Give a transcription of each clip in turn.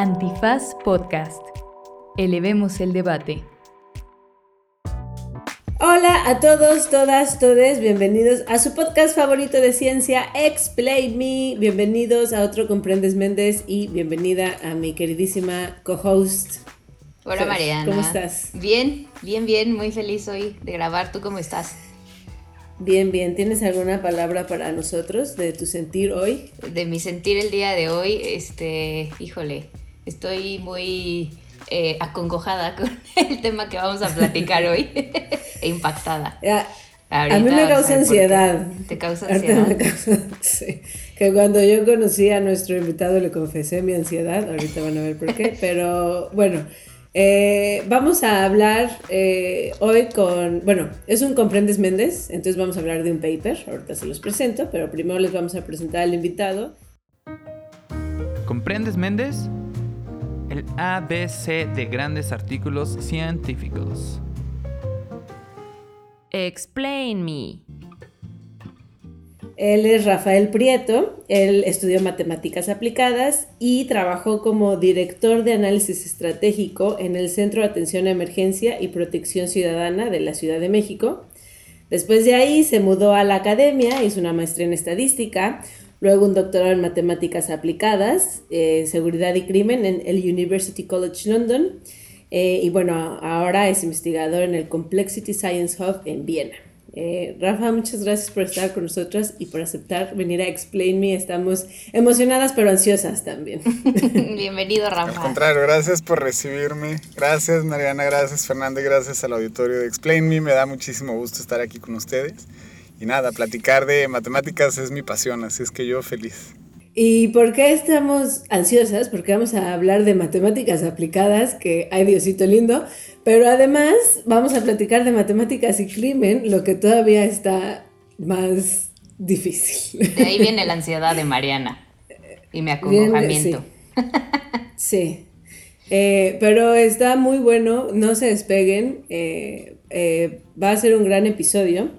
Antifaz Podcast. Elevemos el debate. Hola a todos, todas, todes, bienvenidos a su podcast favorito de ciencia, Explain Me. Bienvenidos a otro Comprendes Méndez y bienvenida a mi queridísima co-host. Hola Mariana. ¿Cómo estás? Bien, bien, bien, muy feliz hoy de grabar. ¿Tú cómo estás? Bien, bien. ¿Tienes alguna palabra para nosotros de tu sentir hoy? De mi sentir el día de hoy, este, híjole, estoy muy eh, acongojada con el tema que vamos a platicar hoy e impactada. a mí me causa ansiedad. ¿Te causa ansiedad? sí. Que cuando yo conocí a nuestro invitado le confesé mi ansiedad, ahorita van a ver por qué, pero bueno, eh, vamos a hablar eh, hoy con, bueno, es un Comprendes Méndez, entonces vamos a hablar de un paper, ahorita se los presento, pero primero les vamos a presentar al invitado. ¿Comprendes Méndez? El ABC de grandes artículos científicos. Explain me. Él es Rafael Prieto, él estudió matemáticas aplicadas y trabajó como director de análisis estratégico en el Centro de Atención a Emergencia y Protección Ciudadana de la Ciudad de México. Después de ahí se mudó a la academia, hizo una maestría en estadística, luego un doctorado en matemáticas aplicadas, eh, seguridad y crimen en el University College London. Eh, y bueno, ahora es investigador en el Complexity Science Hub en Viena. Eh, Rafa, muchas gracias por estar con nosotras y por aceptar venir a Explain Me. Estamos emocionadas pero ansiosas también. Bienvenido, Rafa. Al contrario, gracias por recibirme. Gracias, Mariana. Gracias, Fernando. Y gracias al auditorio de Explain Me. Me da muchísimo gusto estar aquí con ustedes. Y nada, platicar de matemáticas es mi pasión, así es que yo feliz. ¿Y por qué estamos ansiosas? Porque vamos a hablar de matemáticas aplicadas, que hay Diosito lindo, pero además vamos a platicar de matemáticas y crimen, lo que todavía está más difícil. De ahí viene la ansiedad de Mariana y mi acongojamiento. Sí. Eh, pero está muy bueno, no se despeguen, eh, eh, va a ser un gran episodio.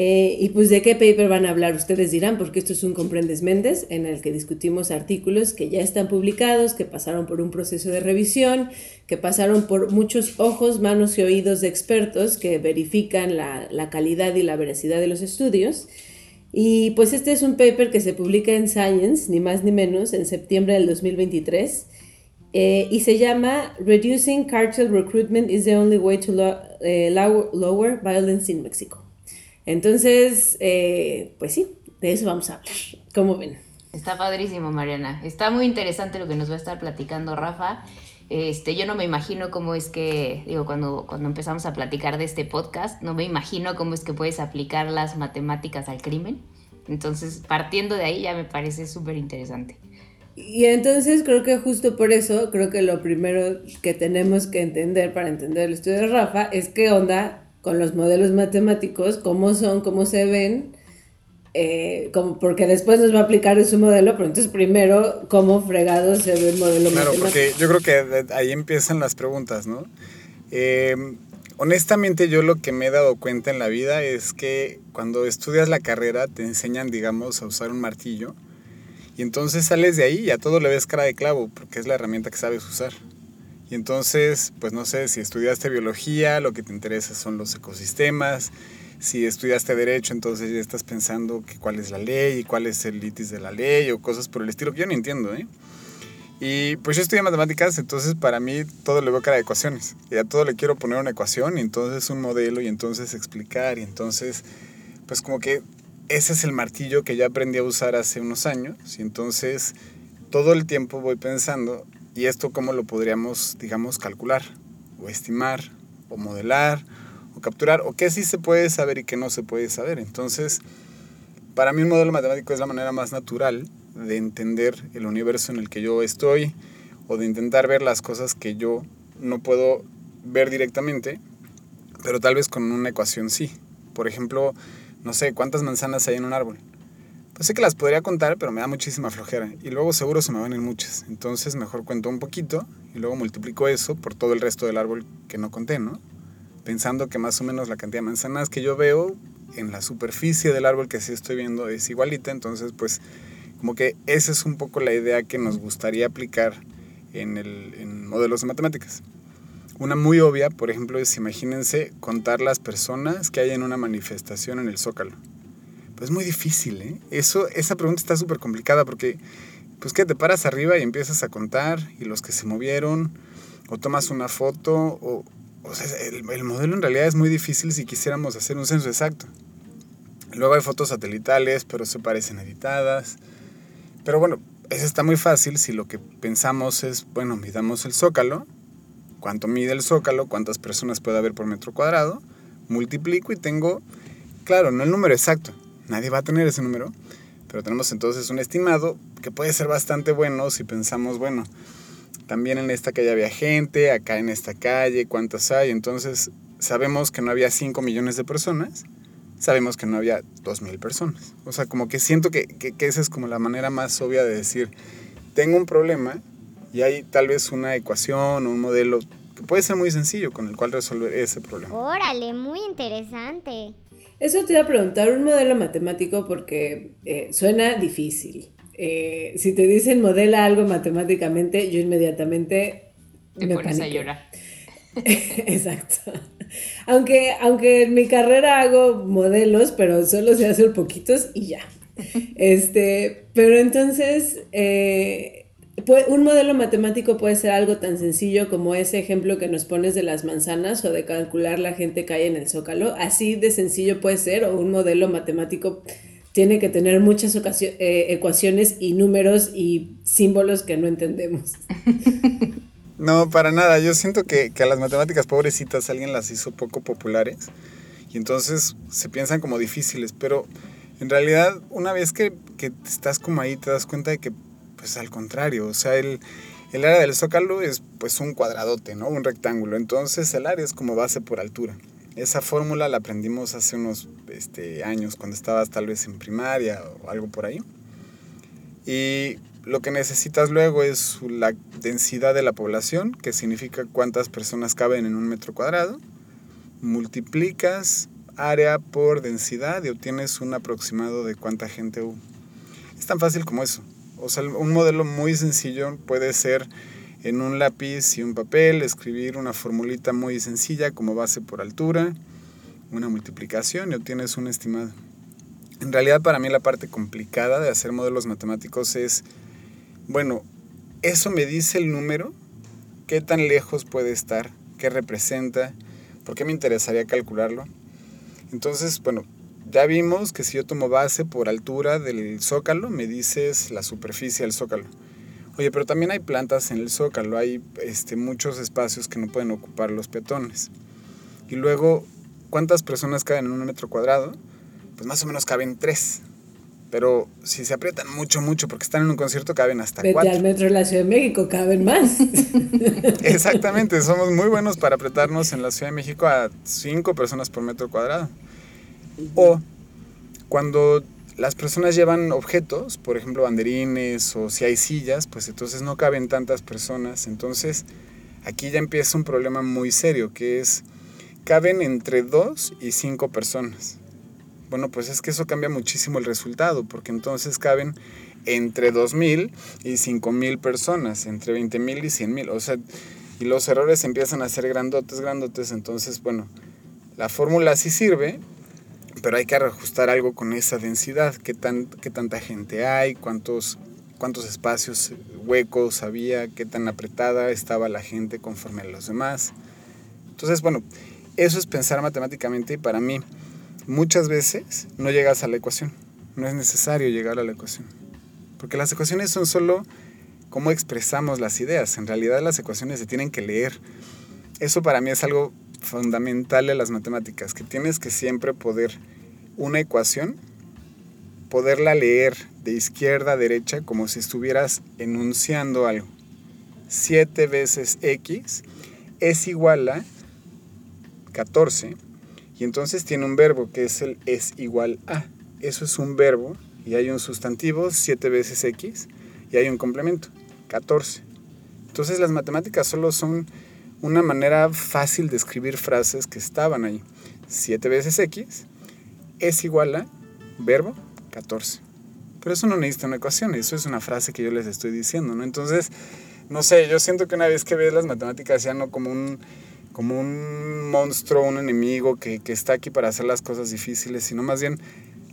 Eh, y pues de qué paper van a hablar ustedes dirán, porque esto es un Comprendes Méndez en el que discutimos artículos que ya están publicados, que pasaron por un proceso de revisión, que pasaron por muchos ojos, manos y oídos de expertos que verifican la, la calidad y la veracidad de los estudios. Y pues este es un paper que se publica en Science, ni más ni menos, en septiembre del 2023. Eh, y se llama Reducing Cartel Recruitment is the Only Way to eh, Lower Violence in Mexico. Entonces, eh, pues sí, de eso vamos a hablar. ¿Cómo ven? Está padrísimo, Mariana. Está muy interesante lo que nos va a estar platicando Rafa. Este, yo no me imagino cómo es que, digo, cuando, cuando empezamos a platicar de este podcast, no me imagino cómo es que puedes aplicar las matemáticas al crimen. Entonces, partiendo de ahí ya me parece súper interesante. Y entonces creo que justo por eso, creo que lo primero que tenemos que entender para entender el estudio de Rafa es qué onda con los modelos matemáticos, cómo son, cómo se ven, eh, como porque después nos va a aplicar ese modelo, pero entonces primero, cómo fregado se ve el modelo claro, matemático. porque yo creo que ahí empiezan las preguntas, ¿no? Eh, honestamente yo lo que me he dado cuenta en la vida es que cuando estudias la carrera te enseñan, digamos, a usar un martillo y entonces sales de ahí y a todo le ves cara de clavo porque es la herramienta que sabes usar. Y entonces, pues no sé, si estudiaste biología, lo que te interesa son los ecosistemas. Si estudiaste derecho, entonces ya estás pensando que cuál es la ley y cuál es el litis de la ley o cosas por el estilo que yo no entiendo, ¿eh? Y pues yo estudié matemáticas, entonces para mí todo le veo cara de ecuaciones. Y a todo le quiero poner una ecuación y entonces un modelo y entonces explicar y entonces pues como que ese es el martillo que ya aprendí a usar hace unos años y entonces todo el tiempo voy pensando ¿Y esto cómo lo podríamos, digamos, calcular o estimar o modelar o capturar? ¿O qué sí se puede saber y qué no se puede saber? Entonces, para mí un modelo matemático es la manera más natural de entender el universo en el que yo estoy o de intentar ver las cosas que yo no puedo ver directamente, pero tal vez con una ecuación sí. Por ejemplo, no sé, ¿cuántas manzanas hay en un árbol? Pues sé que las podría contar, pero me da muchísima flojera. Y luego seguro se me van ir muchas. Entonces mejor cuento un poquito y luego multiplico eso por todo el resto del árbol que no conté, ¿no? Pensando que más o menos la cantidad de manzanas que yo veo en la superficie del árbol que sí estoy viendo es igualita. Entonces, pues como que esa es un poco la idea que nos gustaría aplicar en, el, en modelos de matemáticas. Una muy obvia, por ejemplo, es imagínense contar las personas que hay en una manifestación en el Zócalo. Pues es muy difícil, ¿eh? Eso, esa pregunta está súper complicada porque, pues que te paras arriba y empiezas a contar y los que se movieron, o tomas una foto, o, o sea, el, el modelo en realidad es muy difícil si quisiéramos hacer un censo exacto. Luego hay fotos satelitales, pero se parecen editadas. Pero bueno, eso está muy fácil si lo que pensamos es, bueno, midamos el zócalo, cuánto mide el zócalo, cuántas personas puede haber por metro cuadrado, multiplico y tengo, claro, no el número exacto, nadie va a tener ese número, pero tenemos entonces un estimado que puede ser bastante bueno si pensamos, bueno, también en esta calle había gente, acá en esta calle, cuántas hay, entonces sabemos que no había 5 millones de personas, sabemos que no había 2.000 personas. O sea, como que siento que, que, que, esa es como la manera más obvia de decir, tengo un problema y hay tal vez una ecuación o un modelo que puede ser muy sencillo con el cual resolver ese problema. Órale, muy interesante. Eso te iba a preguntar, un modelo matemático porque eh, suena difícil. Eh, si te dicen modela algo matemáticamente, yo inmediatamente te me pones paniqué. a llorar. Exacto. Aunque, aunque en mi carrera hago modelos, pero solo se hacen poquitos y ya. Este, pero entonces, eh, un modelo matemático puede ser algo tan sencillo como ese ejemplo que nos pones de las manzanas o de calcular la gente que hay en el zócalo. Así de sencillo puede ser, o un modelo matemático tiene que tener muchas eh, ecuaciones y números y símbolos que no entendemos. No, para nada. Yo siento que, que, a las matemáticas pobrecitas alguien las hizo poco populares y entonces se piensan como difíciles, pero en realidad una vez que, que estás como ahí te das cuenta de que pues al contrario, o sea, el, el área del zócalo es pues un cuadradote, ¿no? Un rectángulo, entonces el área es como base por altura. Esa fórmula la aprendimos hace unos este, años, cuando estabas tal vez en primaria o algo por ahí. Y lo que necesitas luego es la densidad de la población, que significa cuántas personas caben en un metro cuadrado. Multiplicas área por densidad y obtienes un aproximado de cuánta gente hubo. Es tan fácil como eso. O sea, un modelo muy sencillo puede ser en un lápiz y un papel, escribir una formulita muy sencilla como base por altura, una multiplicación y obtienes un estimado. En realidad para mí la parte complicada de hacer modelos matemáticos es bueno, eso me dice el número, qué tan lejos puede estar, qué representa, por qué me interesaría calcularlo. Entonces, bueno, ya vimos que si yo tomo base por altura del zócalo, me dices la superficie del zócalo. Oye, pero también hay plantas en el zócalo, hay este, muchos espacios que no pueden ocupar los peatones. Y luego, ¿cuántas personas caben en un metro cuadrado? Pues más o menos caben tres. Pero si se aprietan mucho, mucho, porque están en un concierto, caben hasta Vete cuatro. al metro de la Ciudad de México, caben más. Exactamente, somos muy buenos para apretarnos en la Ciudad de México a cinco personas por metro cuadrado. O cuando las personas llevan objetos, por ejemplo banderines o si hay sillas, pues entonces no caben tantas personas. Entonces aquí ya empieza un problema muy serio, que es, caben entre dos y cinco personas. Bueno, pues es que eso cambia muchísimo el resultado, porque entonces caben entre 2.000 y 5.000 personas, entre 20.000 y 100.000. O sea, y los errores empiezan a ser grandotes, grandotes. Entonces, bueno, la fórmula sí sirve, pero hay que ajustar algo con esa densidad. ¿Qué, tan, qué tanta gente hay? ¿Cuántos, ¿Cuántos espacios huecos había? ¿Qué tan apretada estaba la gente conforme a los demás? Entonces, bueno, eso es pensar matemáticamente y para mí muchas veces no llegas a la ecuación. No es necesario llegar a la ecuación. Porque las ecuaciones son solo cómo expresamos las ideas. En realidad las ecuaciones se tienen que leer. Eso para mí es algo fundamental de las matemáticas, que tienes que siempre poder una ecuación, poderla leer de izquierda a derecha como si estuvieras enunciando algo. 7 veces x es igual a 14 y entonces tiene un verbo que es el es igual a. Eso es un verbo y hay un sustantivo, 7 veces x, y hay un complemento, 14. Entonces las matemáticas solo son una manera fácil de escribir frases que estaban ahí. 7 veces x es igual a verbo 14. Pero eso no necesita una ecuación, eso es una frase que yo les estoy diciendo, ¿no? Entonces, no sé, yo siento que una vez que ves las matemáticas ya no como un, como un monstruo, un enemigo que, que está aquí para hacer las cosas difíciles, sino más bien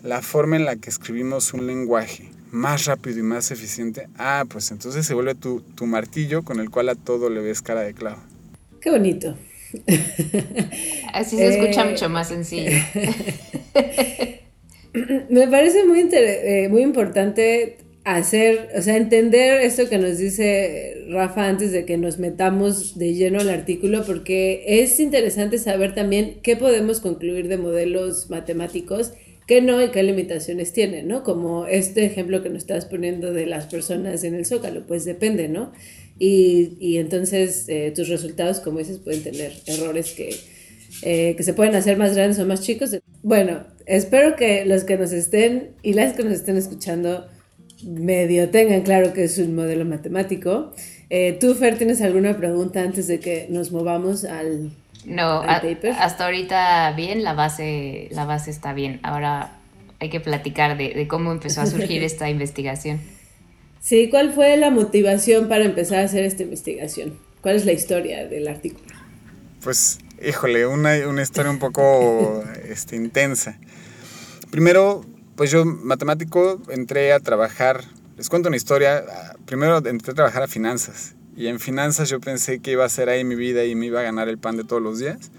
la forma en la que escribimos un lenguaje más rápido y más eficiente, ah, pues entonces se vuelve tu, tu martillo con el cual a todo le ves cara de clavo. Qué bonito. Así se escucha Eh, mucho más sencillo. Me parece muy, eh, muy importante hacer, o sea, entender esto que nos dice Rafa antes de que nos metamos de lleno al artículo, porque es interesante saber también qué podemos concluir de modelos matemáticos, qué no y qué limitaciones tienen, ¿no? Como este ejemplo que nos estás poniendo de las personas en el zócalo, pues depende, ¿no? Y, y entonces eh, tus resultados, como dices, pueden tener errores que, eh, que se pueden hacer más grandes o más chicos. Bueno, espero que los que nos estén y las que nos estén escuchando medio tengan claro que es un modelo matemático. Eh, ¿Tú, Fer, tienes alguna pregunta antes de que nos movamos al... No, al a- paper? hasta ahorita bien, la base, la base está bien. Ahora hay que platicar de, de cómo empezó a surgir esta investigación. Sí, ¿cuál fue la motivación para empezar a hacer esta investigación? ¿Cuál es la historia del artículo? Pues, híjole, una, una historia un poco este, intensa. Primero, pues yo, matemático, entré a trabajar, les cuento una historia, ah, primero entré a trabajar a finanzas. Y en finanzas yo pensé que iba a ser ahí mi vida y me iba a ganar el pan de todos los días.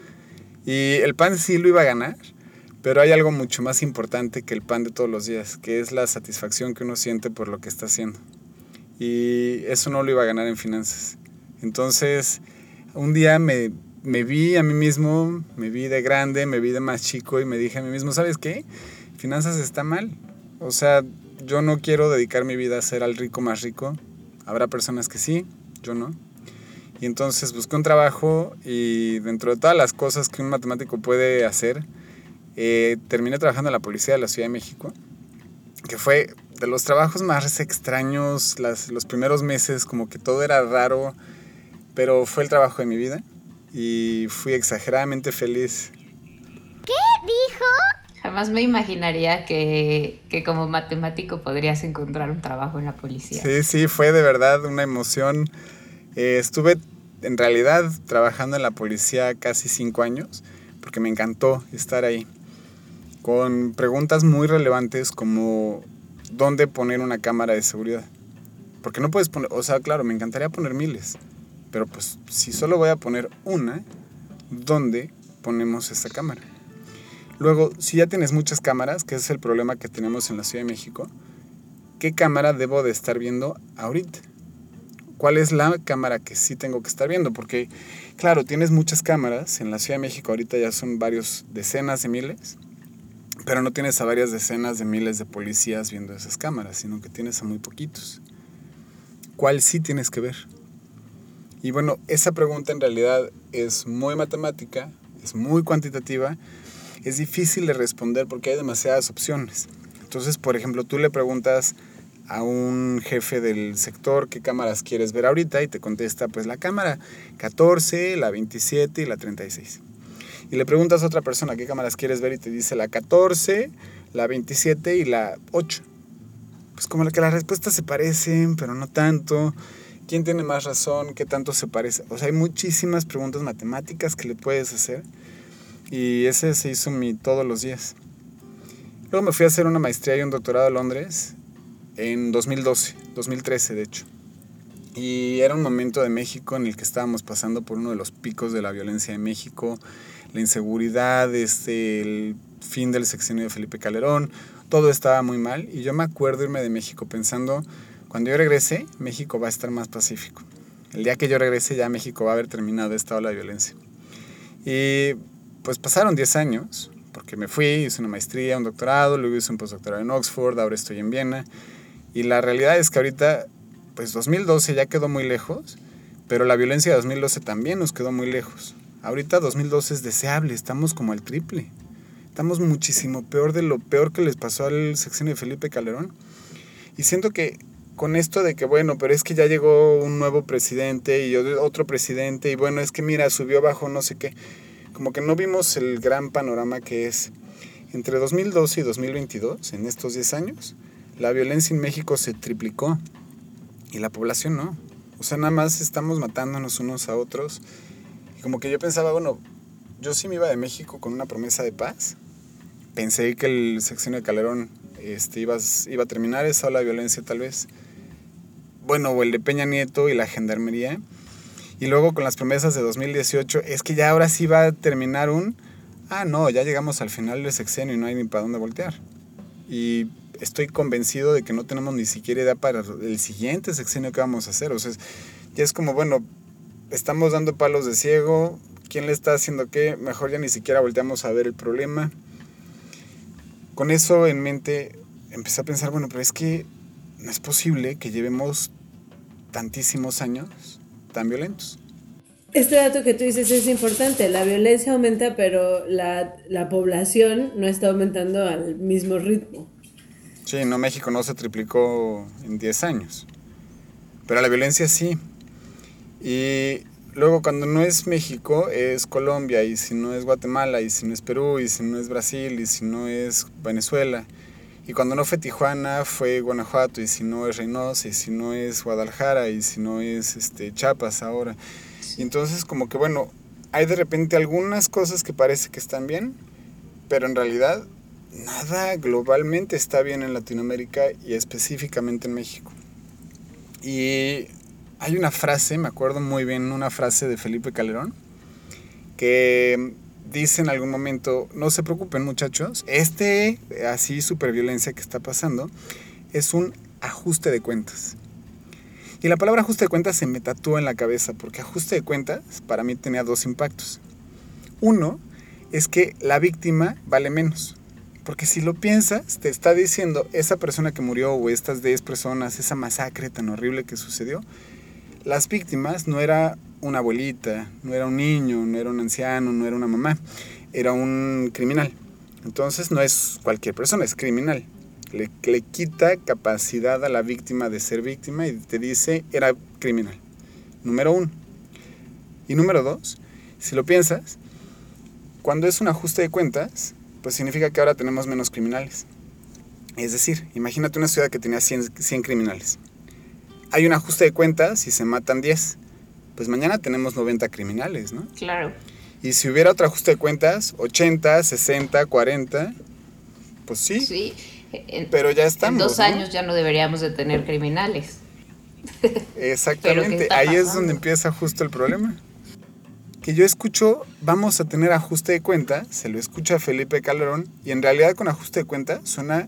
Y el pan sí lo iba a ganar, pero hay algo mucho más importante que el pan de todos los días, que es la satisfacción que uno siente por lo que está haciendo. Y eso no lo iba a ganar en finanzas. Entonces, un día me, me vi a mí mismo, me vi de grande, me vi de más chico y me dije a mí mismo, ¿sabes qué? Finanzas está mal. O sea, yo no quiero dedicar mi vida a ser al rico más rico. Habrá personas que sí, yo no. Y entonces busqué un trabajo y dentro de todas las cosas que un matemático puede hacer, eh, terminé trabajando en la policía de la Ciudad de México, que fue de los trabajos más extraños, las, los primeros meses como que todo era raro, pero fue el trabajo de mi vida y fui exageradamente feliz. ¿Dijo? Jamás me imaginaría que, que como matemático podrías encontrar un trabajo en la policía. Sí, sí, fue de verdad una emoción. Eh, estuve en realidad trabajando en la policía casi cinco años porque me encantó estar ahí. Con preguntas muy relevantes como dónde poner una cámara de seguridad. Porque no puedes poner, o sea, claro, me encantaría poner miles, pero pues si solo voy a poner una, ¿dónde ponemos esa cámara? Luego, si ya tienes muchas cámaras, que es el problema que tenemos en la Ciudad de México, ¿qué cámara debo de estar viendo ahorita? ¿Cuál es la cámara que sí tengo que estar viendo? Porque, claro, tienes muchas cámaras, en la Ciudad de México ahorita ya son varios decenas de miles, pero no tienes a varias decenas de miles de policías viendo esas cámaras, sino que tienes a muy poquitos. ¿Cuál sí tienes que ver? Y bueno, esa pregunta en realidad es muy matemática, es muy cuantitativa, es difícil de responder porque hay demasiadas opciones. Entonces, por ejemplo, tú le preguntas a un jefe del sector qué cámaras quieres ver ahorita y te contesta pues la cámara 14, la 27 y la 36. Y le preguntas a otra persona qué cámaras quieres ver y te dice la 14, la 27 y la 8. Pues como que las respuestas se parecen, pero no tanto. ¿Quién tiene más razón? ¿Qué tanto se parece? O sea, hay muchísimas preguntas matemáticas que le puedes hacer. Y ese se hizo mi todos los días. Luego me fui a hacer una maestría y un doctorado a Londres en 2012, 2013 de hecho. Y era un momento de México en el que estábamos pasando por uno de los picos de la violencia de México, la inseguridad, este, el fin del sexenio de Felipe Calderón, todo estaba muy mal. Y yo me acuerdo irme de México pensando, cuando yo regrese, México va a estar más pacífico. El día que yo regrese ya México va a haber terminado esta ola de violencia. Y pues pasaron 10 años, porque me fui, hice una maestría, un doctorado, luego hice un postdoctorado en Oxford, ahora estoy en Viena. Y la realidad es que ahorita, pues 2012 ya quedó muy lejos, pero la violencia de 2012 también nos quedó muy lejos. Ahorita 2012 es deseable, estamos como al triple. Estamos muchísimo peor de lo peor que les pasó al sexenio de Felipe Calderón. Y siento que con esto de que, bueno, pero es que ya llegó un nuevo presidente y otro presidente, y bueno, es que mira, subió bajo no sé qué, como que no vimos el gran panorama que es entre 2012 y 2022, en estos 10 años, la violencia en México se triplicó y la población no. O sea, nada más estamos matándonos unos a otros. Como que yo pensaba, bueno, yo sí me iba de México con una promesa de paz. Pensé que el sexenio de Calderón este, iba, iba a terminar esa ola de violencia tal vez. Bueno, o el de Peña Nieto y la gendarmería. Y luego con las promesas de 2018, es que ya ahora sí va a terminar un, ah, no, ya llegamos al final del sexenio y no hay ni para dónde voltear. Y estoy convencido de que no tenemos ni siquiera idea para el siguiente sexenio que vamos a hacer. O sea, ya es como, bueno, estamos dando palos de ciego, quién le está haciendo qué, mejor ya ni siquiera volteamos a ver el problema. Con eso en mente empecé a pensar, bueno, pero es que no es posible que llevemos tantísimos años tan violentos. Este dato que tú dices es importante, la violencia aumenta, pero la, la población no está aumentando al mismo ritmo. Sí, no, México no se triplicó en 10 años, pero la violencia sí. Y luego cuando no es México es Colombia, y si no es Guatemala, y si no es Perú, y si no es Brasil, y si no es Venezuela. Y cuando no fue Tijuana fue Guanajuato, y si no es Reynosa, y si no es Guadalajara, y si no es este, Chiapas ahora. Y entonces como que bueno, hay de repente algunas cosas que parece que están bien, pero en realidad nada globalmente está bien en Latinoamérica y específicamente en México. Y hay una frase, me acuerdo muy bien, una frase de Felipe Calderón, que dice en algún momento, no se preocupen muchachos, este así superviolencia que está pasando es un ajuste de cuentas. Y la palabra ajuste de cuentas se me tatuó en la cabeza, porque ajuste de cuentas para mí tenía dos impactos. Uno es que la víctima vale menos. Porque si lo piensas, te está diciendo esa persona que murió o estas 10 personas, esa masacre tan horrible que sucedió, las víctimas no era una abuelita, no era un niño, no era un anciano, no era una mamá, era un criminal. Entonces no es cualquier persona, es criminal. Le, le, quita capacidad a la víctima de ser víctima y te dice era criminal. Número uno. Y número dos, si lo piensas, cuando es un ajuste de cuentas, pues significa que ahora tenemos menos criminales. Es decir, imagínate una ciudad que tenía 100, 100 criminales. Hay un ajuste de cuentas y se matan 10. Pues mañana tenemos 90 criminales, ¿no? Claro. Y si hubiera otro ajuste de cuentas, 80, 60, 40, pues sí. Sí. En, pero ya estamos. En dos años ya no deberíamos de tener criminales. Exactamente. Ahí es donde empieza justo el problema. Que yo escucho, vamos a tener ajuste de cuenta, se lo escucha Felipe Calderón, y en realidad con ajuste de cuenta suena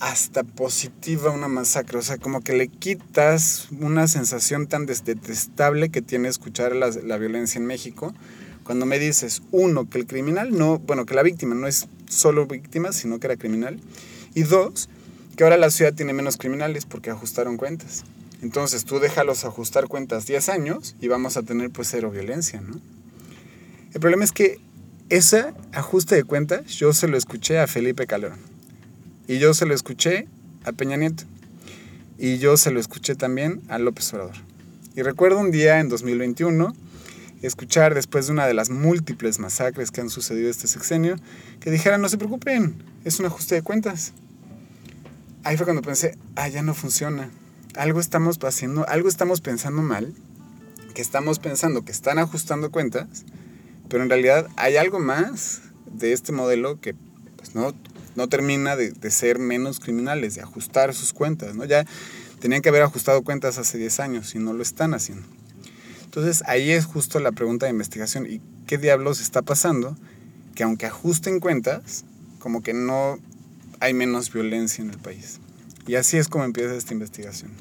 hasta positiva una masacre. O sea, como que le quitas una sensación tan detestable que tiene escuchar la, la violencia en México. Cuando me dices, uno, que el criminal no, bueno, que la víctima no es solo víctima, sino que era criminal. Y dos, que ahora la ciudad tiene menos criminales porque ajustaron cuentas. Entonces tú déjalos ajustar cuentas 10 años y vamos a tener pues cero violencia, ¿no? El problema es que ese ajuste de cuentas yo se lo escuché a Felipe Calderón. Y yo se lo escuché a Peña Nieto. Y yo se lo escuché también a López Obrador. Y recuerdo un día en 2021 escuchar después de una de las múltiples masacres que han sucedido este sexenio, que dijeran, no se preocupen, es un ajuste de cuentas. Ahí fue cuando pensé, ah, ya no funciona algo estamos haciendo, algo estamos pensando mal, que estamos pensando que están ajustando cuentas, pero en realidad hay algo más de este modelo que pues, no, no termina de, ser menos criminales, de ajustar sus cuentas, ¿no? Ya tenían que haber ajustado cuentas hace 10 años y no lo están haciendo. Entonces ahí es justo la pregunta de investigación, ¿y qué diablos está pasando? Que aunque ajusten cuentas, como que no hay menos violencia en el país. Y así es como empieza esta investigación.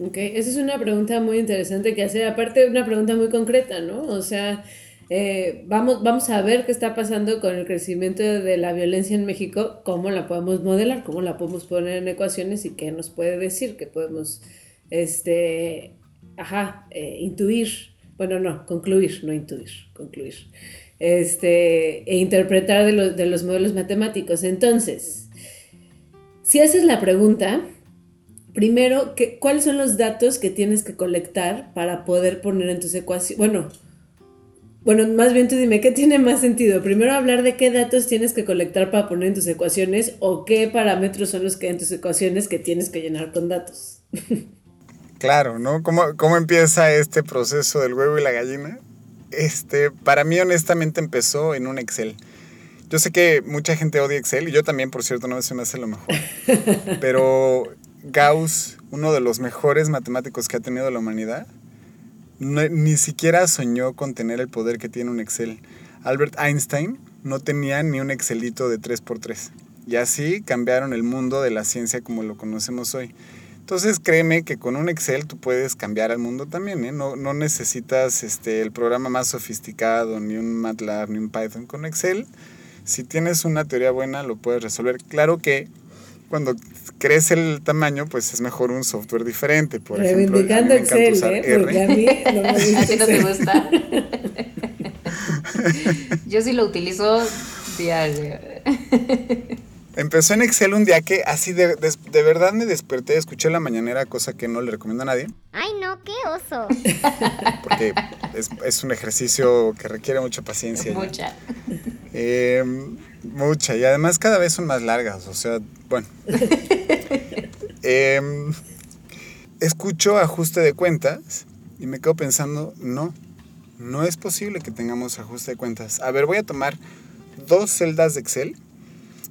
Ok, esa es una pregunta muy interesante que hacer, aparte una pregunta muy concreta, ¿no? O sea, eh, vamos, vamos a ver qué está pasando con el crecimiento de la violencia en México, cómo la podemos modelar, cómo la podemos poner en ecuaciones y qué nos puede decir, qué podemos, este, ajá, eh, intuir, bueno, no, concluir, no intuir, concluir, este, e interpretar de, los, de los modelos matemáticos. Entonces, si haces la pregunta, primero, ¿qué, ¿cuáles son los datos que tienes que colectar para poder poner en tus ecuaciones? Bueno, bueno, más bien tú dime, ¿qué tiene más sentido? Primero hablar de qué datos tienes que colectar para poner en tus ecuaciones o qué parámetros son los que hay en tus ecuaciones que tienes que llenar con datos. Claro, ¿no? ¿Cómo, ¿Cómo empieza este proceso del huevo y la gallina? Este, para mí honestamente empezó en un Excel. Yo sé que mucha gente odia Excel y yo también, por cierto, no se me hace lo mejor. Pero Gauss, uno de los mejores matemáticos que ha tenido la humanidad, no- ni siquiera soñó con tener el poder que tiene un Excel. Albert Einstein no tenía ni un Excelito de 3x3. Y así cambiaron el mundo de la ciencia como lo conocemos hoy. Entonces créeme que con un Excel tú puedes cambiar al mundo también, ¿eh? No, no necesitas este, el programa más sofisticado, ni un MATLAB, ni un Python. Con Excel, si tienes una teoría buena, lo puedes resolver. Claro que cuando crece el tamaño, pues es mejor un software diferente. Por ejemplo, a mí Reivindicando me encanta Excel, usar ¿eh? R. Porque a mí no me gusta ¿A ti no te gusta? Yo sí lo utilizo diario. Empezó en Excel un día que así de, de, de verdad me desperté, escuché la mañanera, cosa que no le recomiendo a nadie, Ay, no, qué oso. porque es, es un ejercicio que requiere mucha paciencia. Mucha. Eh, mucha, y además cada vez son más largas, o sea, bueno. Em, escucho ajuste de cuentas y me quedo pensando, no, no es posible que tengamos ajuste de cuentas. A ver, voy a tomar dos celdas de Excel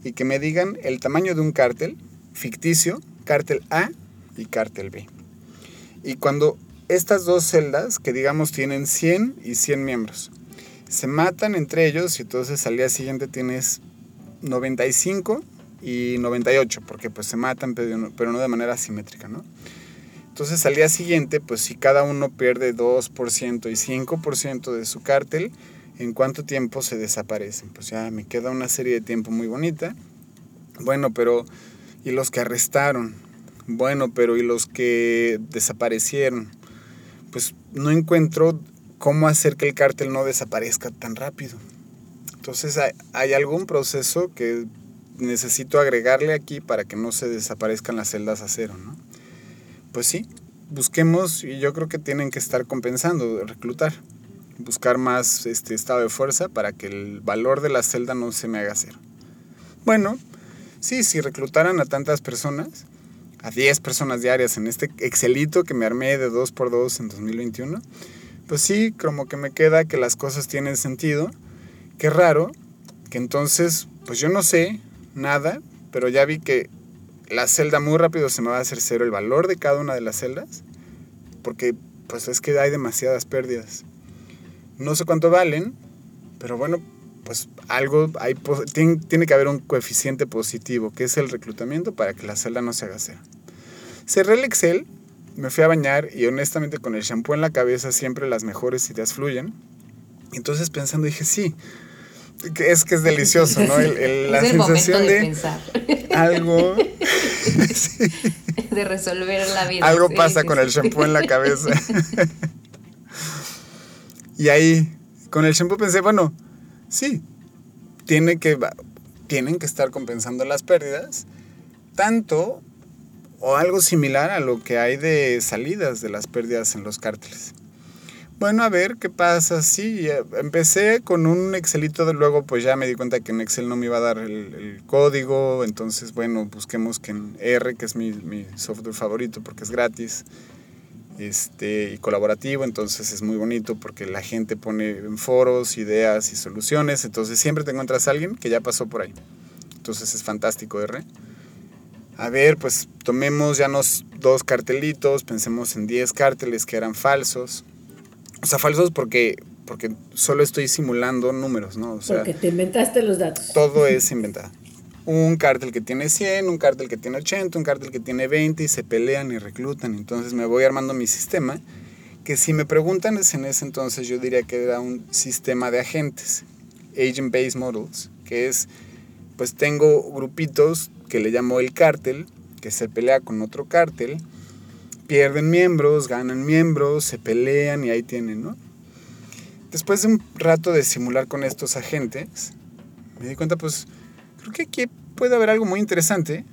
y que me digan el tamaño de un cártel ficticio, cártel A y cártel B. Y cuando estas dos celdas, que digamos tienen 100 y 100 miembros, se matan entre ellos y entonces al día siguiente tienes 95 y 98, porque pues se matan pero no, de manera simétrica, ¿no? Entonces al día siguiente, pues si cada uno pierde 2% y 5% de su cártel, ¿en cuánto tiempo se desaparecen? Pues ya me queda una serie de tiempo muy bonita. Bueno, pero ¿y los que arrestaron? Bueno, pero ¿y los que desaparecieron? Pues no encuentro cómo hacer que el cártel no desaparezca tan rápido. Entonces hay, algún proceso que necesito agregarle aquí para que no se desaparezcan las celdas a cero, ¿no? Pues sí, busquemos y yo creo que tienen que estar compensando, reclutar, buscar más este estado de fuerza para que el valor de la celda no se me haga cero. Bueno, sí, si reclutaran a tantas personas, a 10 personas diarias en este Excelito que me armé de 2x2 en 2021, pues sí, como que me queda que las cosas tienen sentido. Qué raro, que entonces, pues yo no sé nada, pero ya vi que la celda muy rápido se me va a hacer cero el valor de cada una de las celdas, porque pues es que hay demasiadas pérdidas. No sé cuánto valen, pero bueno, pues algo, hay, tiene, tiene que haber un coeficiente positivo, que es el reclutamiento para que la celda no se haga cero. Cerré el Excel, me fui a bañar y honestamente con el shampoo en la cabeza siempre las mejores ideas fluyen. Entonces pensando dije, sí, es que es delicioso, ¿no? El- el- la es el momento sensación de, de, pensar, algo, de resolver la vida. algo sí, pasa sí, con el shampoo en la cabeza. y ahí, con el shampoo pensé, bueno, sí, tiene que, tienen que estar compensando las pérdidas, tanto o algo similar a lo que hay de salidas de las pérdidas en los cárteles. Bueno, a ver qué pasa. Sí, empecé con un Excelito, de luego pues ya me di cuenta que en Excel no me iba a dar el, el código, entonces bueno, busquemos que en R, que es mi, mi software favorito porque es gratis este, y colaborativo, entonces es muy bonito porque la gente pone en foros ideas y soluciones, entonces siempre te encuentras a alguien que ya pasó por ahí. Entonces es fantástico R. A ver, pues tomemos ya nos dos cartelitos, pensemos en 10 cárteles que eran falsos. O sea, falsos porque, porque solo estoy simulando números, ¿no? O sea, Porque te inventaste los datos. todo es inventado. Un cártel que tiene 100, un cártel que tiene 80, un cártel que tiene 20 y se pelean y reclutan. Entonces me voy armando mi sistema, que si me preguntan es en ese entonces yo diría que era un sistema de agentes, Agent Based Models, que es, pues tengo grupitos que le llamo el cártel, que se pelea con otro cártel, pierden miembros, ganan miembros, se pelean y ahí tienen, ¿no? Después de un rato de simular con estos agentes, me di cuenta, pues, creo que aquí puede haber algo muy interesante,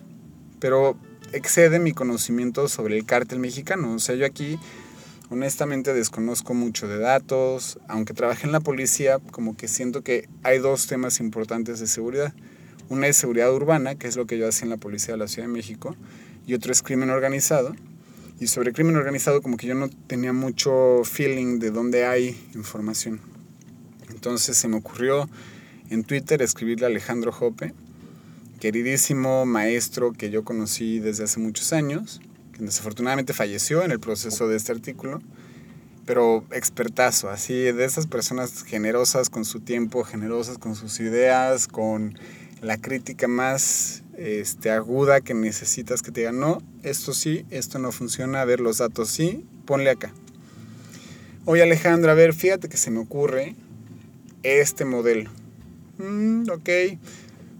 pero excede mi conocimiento sobre el cártel mexicano. O sea, yo aquí honestamente desconozco mucho de datos, aunque trabajé en la policía, como que siento que hay dos temas importantes de seguridad. Una es seguridad urbana, que es lo que yo hacía en la policía de la Ciudad de México, y otro es crimen organizado. Y sobre crimen organizado como que yo no tenía mucho feeling de dónde hay información. Entonces se me ocurrió en Twitter escribirle a Alejandro Jope, queridísimo maestro que yo conocí desde hace muchos años, que desafortunadamente falleció en el proceso de este artículo, pero expertazo, así de esas personas generosas con su tiempo, generosas con sus ideas, con la crítica más este, aguda que necesitas que te digan, no, esto sí, esto no funciona, a ver los datos sí, ponle acá. Oye Alejandro, a ver, fíjate que se me ocurre este modelo. Mm, ok,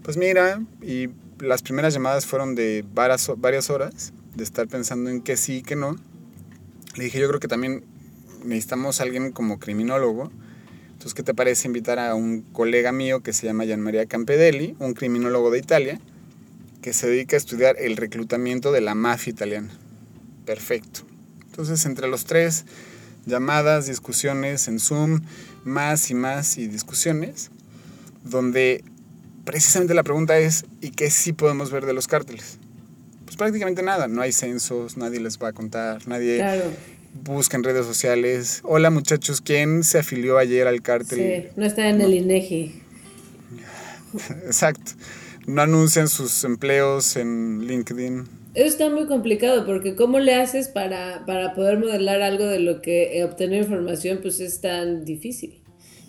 pues mira, y las primeras llamadas fueron de varias, varias horas, de estar pensando en que sí, que no. Le dije, yo creo que también necesitamos alguien como criminólogo. Entonces, ¿qué te parece invitar a un colega mío que se llama Gian Maria Campedelli, un criminólogo de Italia, que se dedica a estudiar el reclutamiento de la mafia italiana? Perfecto. Entonces, entre los tres, llamadas, discusiones en Zoom, más y más y discusiones, donde precisamente la pregunta es, ¿y qué sí podemos ver de los cárteles? Pues prácticamente nada, no hay censos, nadie les va a contar, nadie Claro. Busca en redes sociales. Hola muchachos, ¿quién se afilió ayer al cártel? Sí, no está en el INEGI. Exacto. No anuncian sus empleos en LinkedIn. Eso está muy complicado porque ¿cómo le haces para, para poder modelar algo de lo que eh, obtener información pues es tan difícil?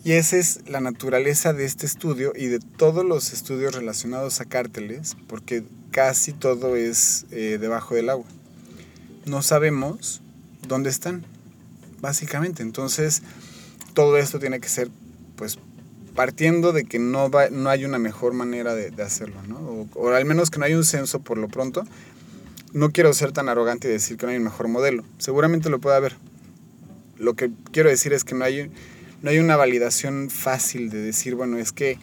Y esa es la naturaleza de este estudio y de todos los estudios relacionados a cárteles, porque casi todo es eh, debajo del agua. No sabemos dónde están, básicamente. Entonces, todo esto tiene que ser, pues, partiendo de que no, va, no hay una mejor manera de, hacerlo, ¿no? O, o al menos que no hay un censo por lo pronto. No quiero ser tan arrogante y decir que no hay un mejor modelo. Seguramente lo puede haber. Lo que quiero decir es que no hay, no hay una validación fácil de decir, bueno, es que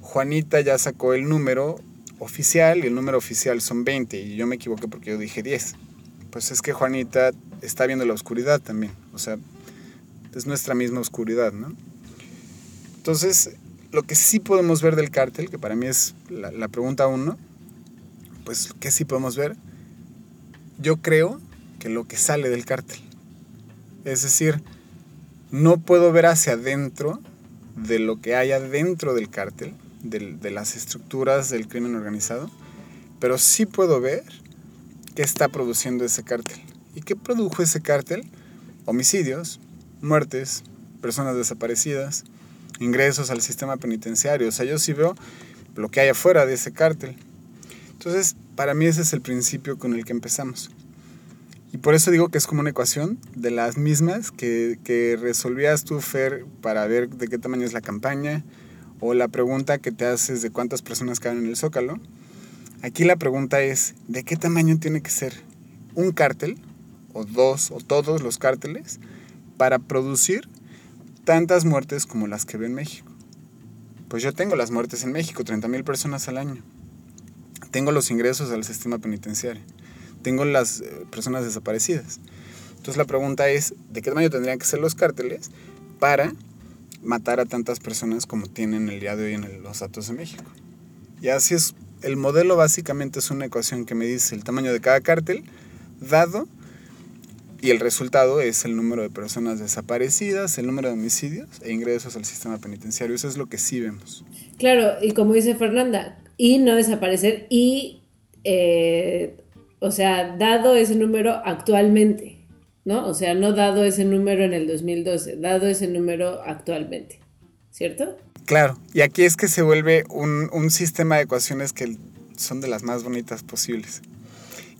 Juanita ya sacó el número oficial y el número oficial son 20 y yo me equivoqué porque yo dije 10. Pues es que Juanita está viendo la oscuridad también. O sea, es nuestra misma oscuridad, ¿no? Entonces, lo que sí podemos ver del cártel, que para mí es la, la pregunta uno, pues, ¿qué sí podemos ver? Yo creo que lo que sale del cártel. Es decir, no puedo ver hacia adentro de lo que hay adentro del cártel, de las estructuras del crimen organizado, pero sí puedo ver qué está produciendo ese cártel. ¿Y qué produjo ese cártel? Homicidios, muertes, personas desaparecidas, ingresos al sistema penitenciario. O sea, yo sí veo lo que hay afuera de ese cártel. Entonces, para mí ese es el principio con el que empezamos. Y por eso digo que es como una ecuación de las mismas que, que resolvías tú, Fer, para ver de qué tamaño es la campaña, o la pregunta que te haces de cuántas personas caben en el zócalo. Aquí la pregunta es, ¿de qué tamaño tiene que ser un cártel, o dos, o todos los cárteles, para producir tantas muertes como las que ve en México? Pues yo tengo las muertes en México, 30 mil personas al año. Tengo los ingresos al sistema penitenciario. Tengo las eh, personas desaparecidas. Entonces la pregunta es, ¿de qué tamaño tendrían que ser los cárteles para matar a tantas personas como tienen el día de hoy en los datos de México? Y así es, el modelo básicamente es una ecuación que me dice el tamaño de cada cártel dado y el resultado es el número de personas desaparecidas, el número de homicidios e ingresos al sistema penitenciario. Eso es lo que sí vemos. Claro, y como dice Fernanda, y no desaparecer, y, eh, o sea, dado ese número actualmente, ¿no? O sea, no dado ese número en el 2012, dado ese número actualmente, ¿cierto? Claro, y aquí es que se vuelve un, un sistema de ecuaciones que son de las más bonitas posibles,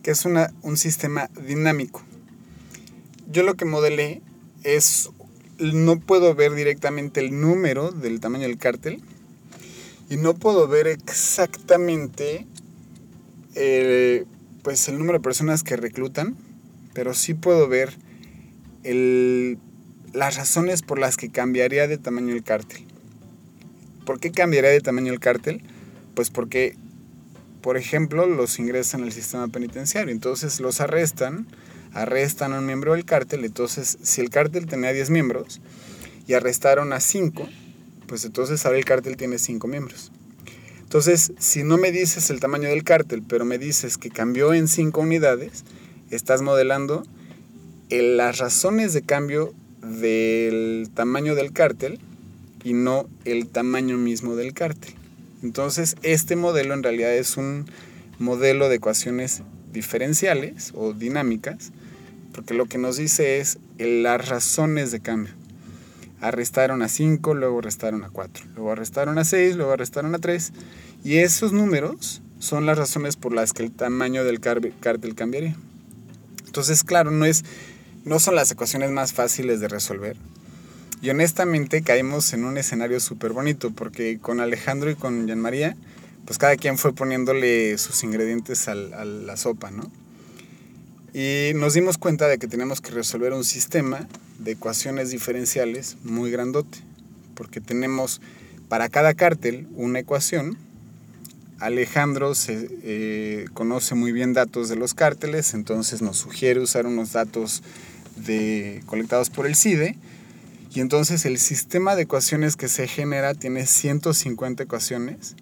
que es una, un sistema dinámico. Yo lo que modelé es, no puedo ver directamente el número del tamaño del cártel y no puedo ver exactamente eh, pues el número de personas que reclutan, pero sí puedo ver el, las razones por las que cambiaría de tamaño el cártel. ¿Por qué cambiaría de tamaño el cártel? Pues porque, por ejemplo, los ingresan al sistema penitenciario. Entonces los arrestan, arrestan a un miembro del cártel. Entonces, si el cártel tenía 10 miembros y arrestaron a 5, pues entonces ahora el cártel tiene 5 miembros. Entonces, si no me dices el tamaño del cártel, pero me dices que cambió en 5 unidades, estás modelando las razones de cambio del tamaño del cártel y no el tamaño mismo del cártel. Entonces, este modelo en realidad es un modelo de ecuaciones diferenciales o dinámicas, porque lo que nos dice es las razones de cambio. Arrestaron a 5, luego arrestaron a 4, luego arrestaron a 6, luego arrestaron a 3, y esos números son las razones por las que el tamaño del cártel cambiaría. Entonces, claro, no, es, no son las ecuaciones más fáciles de resolver. Y honestamente caímos en un escenario súper bonito, porque con Alejandro y con Jean María, pues cada quien fue poniéndole sus ingredientes a la sopa, ¿no? Y nos dimos cuenta de que teníamos que resolver un sistema de ecuaciones diferenciales muy grandote, porque tenemos para cada cártel una ecuación. Alejandro se, eh, conoce muy bien datos de los cárteles, entonces nos sugiere usar unos datos de, colectados por el CIDE. Y entonces el sistema de ecuaciones que se genera tiene 150 ecuaciones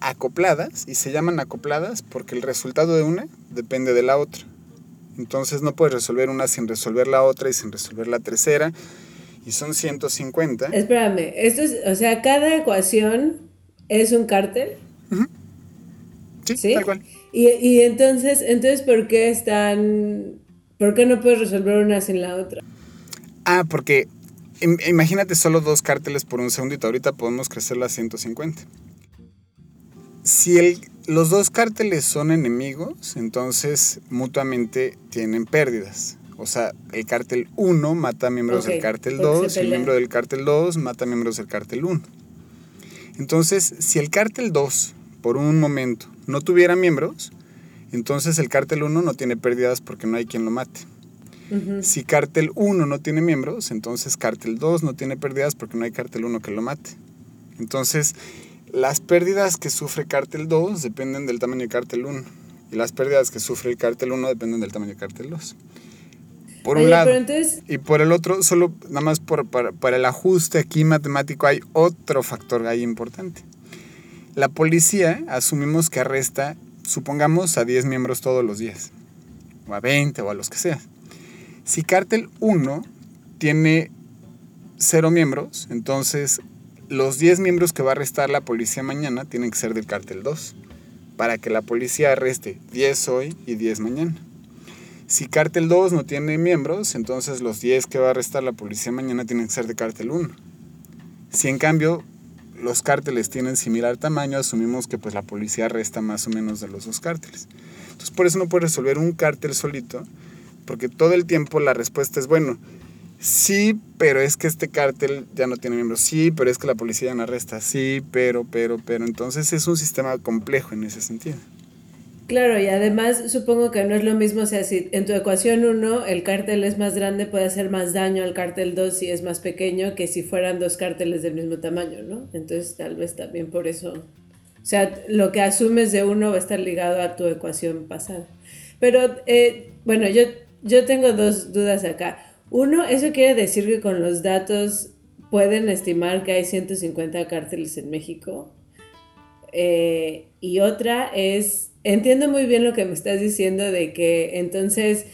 acopladas y se llaman acopladas porque el resultado de una depende de la otra. Entonces no puedes resolver una sin resolver la otra y sin resolver la tercera. Y son 150. Espérame, esto es, o sea, cada ecuación es un cártel. sí, tal cual. Y, y, entonces, entonces, ¿por qué están, por qué no puedes resolver una sin la otra? Ah, porque imagínate solo dos cárteles por un segundito. Ahorita podemos crecerlo a 150. Si el los dos cárteles son enemigos, entonces mutuamente tienen pérdidas. O sea, el cártel 1 mata a miembros del cártel 2 y el miembro del cártel 2 mata a miembros del cártel 1. Entonces, si el cártel 2 por un momento no tuviera miembros, entonces el cártel 1 no tiene pérdidas porque no hay quien lo mate. Si cártel 1 no tiene miembros, entonces cártel 2 no tiene pérdidas porque no hay cártel 1 que lo mate. Entonces, las pérdidas que sufre Cártel 2 dependen del tamaño de Cártel 1 y las pérdidas que sufre el Cártel 1 dependen del tamaño de Cártel 2. Por un lado. Y por el otro, solo nada más por, para, el ajuste aquí matemático hay otro factor ahí importante. La policía asumimos que arresta, supongamos, a 10 miembros todos los días, o a 20 o a los que sea. Si Cártel 1 tiene cero miembros, entonces los 10 miembros que va a arrestar la policía mañana tienen que ser del cártel 2, para que la policía arreste 10 hoy y 10 mañana. Si cártel 2 no tiene miembros, entonces los 10 que va a arrestar la policía mañana tienen que ser de cártel 1. Si en cambio los cárteles tienen similar tamaño, asumimos que pues la policía arresta más o menos de los dos cárteles. Entonces por eso no puede resolver un cártel solito, porque todo el tiempo la respuesta es, bueno, Sí, pero es que este cártel ya no tiene miembros. Sí, pero es que la policía ya arresta. Sí, pero, pero, pero. Entonces es un sistema complejo en ese sentido. Claro, y además supongo que no es lo mismo, o sea, si en tu ecuación 1 el cártel es más grande, puede hacer más daño al cártel 2 si es más pequeño que si fueran dos cárteles del mismo tamaño, ¿no? Entonces tal vez también por eso, o sea, lo que asumes de uno va a estar ligado a tu ecuación pasada. Pero, eh, bueno, yo, yo tengo dos dudas acá. Uno, eso quiere decir que con los datos pueden estimar que hay 150 cárteles en México. Eh, y otra es, entiendo muy bien lo que me estás diciendo de que entonces,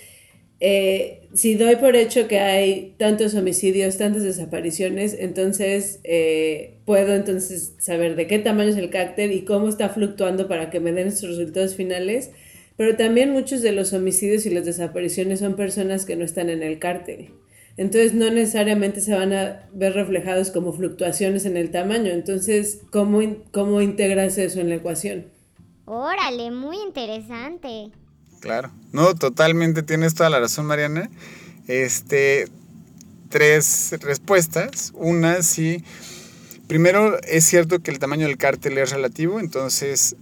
eh, si doy por hecho que hay tantos homicidios, tantas desapariciones, entonces eh, puedo entonces saber de qué tamaño es el cártel y cómo está fluctuando para que me den estos resultados finales pero también muchos de los homicidios y las desapariciones son personas que no están en el cártel. Entonces no necesariamente se van a ver reflejados como fluctuaciones en el tamaño. Entonces, ¿cómo, cómo integras eso en la ecuación? Órale, muy interesante. Claro. No, totalmente tienes toda la razón, Mariana. Este, tres respuestas. Una, sí. Primero, es cierto que el tamaño del cártel es relativo, entonces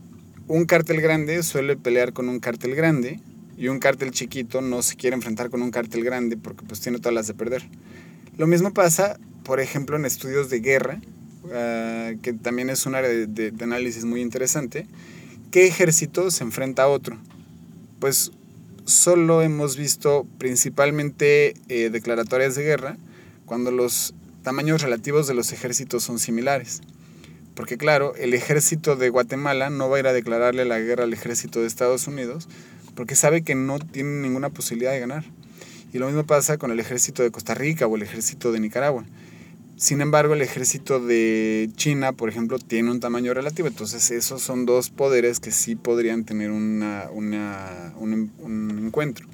un cártel grande suele pelear con un cártel grande y un cártel chiquito no se quiere enfrentar con un cártel grande porque pues tiene todas las de perder. Lo mismo pasa, por ejemplo, en estudios de guerra, ah, que también es un área de, análisis muy interesante. ¿Qué ejército se enfrenta a otro? Pues solo hemos visto principalmente eh, declaratorias de guerra cuando los tamaños relativos de los ejércitos son similares. Porque claro, el ejército de Guatemala no va a ir a declararle la guerra al ejército de Estados Unidos porque sabe que no tiene ninguna posibilidad de ganar. Y lo mismo pasa con el ejército de Costa Rica o el ejército de Nicaragua. Sin embargo, el ejército de China, por ejemplo, tiene un tamaño relativo. Entonces, esos son dos poderes que sí podrían tener un, un encuentro.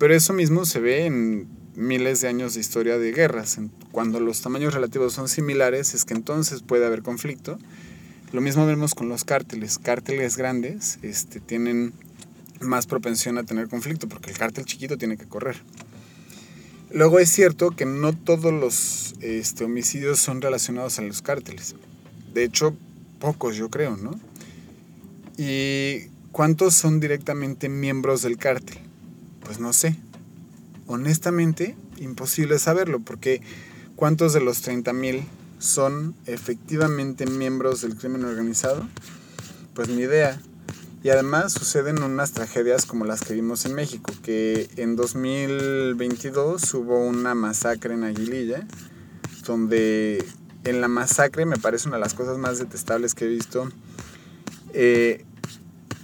Pero eso mismo se ve en miles de años de historia de guerras. Cuando los tamaños relativos son similares, es que entonces puede haber conflicto. Lo mismo vemos con los cárteles. Cárteles grandes este, tienen más propensión a tener conflicto porque el cártel chiquito tiene que correr. Luego es cierto que no todos los este, homicidios son relacionados a los cárteles. De hecho, pocos yo creo, ¿no? ¿Y cuántos son directamente miembros del cártel? Pues no sé. Honestamente, imposible saberlo porque ¿cuántos de los 30.000 son efectivamente miembros del crimen organizado? Pues ni idea. Y además suceden unas tragedias como las que vimos en México, que en 2022 hubo una masacre en Aguililla, donde en la masacre me parece una de las cosas más detestables que he visto. Eh,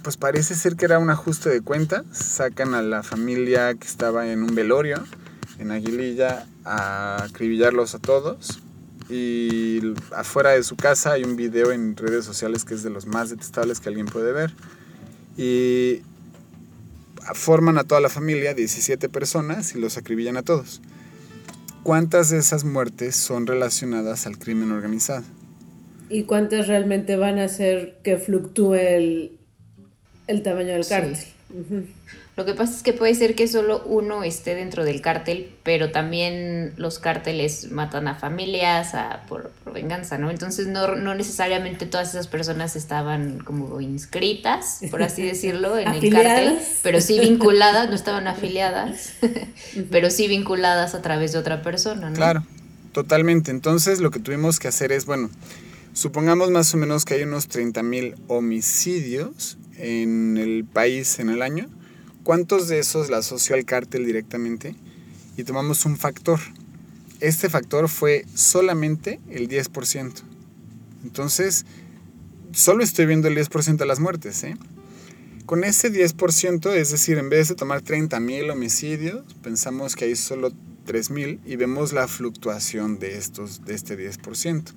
pues parece ser que era un ajuste de cuentas. Sacan a la familia que estaba en un velorio en Aguililla a acribillarlos a todos. Y afuera de su casa hay un video en redes sociales que es de los más detestables que alguien puede ver y forman a toda la familia, 17 personas, y los acribillan a todos. ¿Cuántas de esas muertes son relacionadas al crimen organizado? ¿Y cuántas realmente van a hacer que fluctúe el, el tamaño del cártel? Lo que pasa es que puede ser que solo uno esté dentro del cártel, pero también los cárteles matan a familias a, por, venganza, ¿no? Entonces no, no, necesariamente todas esas personas estaban como inscritas, por así decirlo, en el cártel, pero sí vinculadas, no estaban afiliadas, pero sí vinculadas a través de otra persona, ¿no? Claro, totalmente. Entonces lo que tuvimos que hacer es, bueno, supongamos más o menos que hay unos 30 mil homicidios en el país en el año ¿Cuántos de esos la asoció al cártel directamente? Y tomamos un factor. Este factor fue solamente el 10%. Entonces, solo estoy viendo el 10% de las muertes. ¿eh? Con ese 10%, es decir, en vez de tomar 30.000 homicidios, pensamos que hay solo 3.000 y vemos la fluctuación de, estos, de este 10%.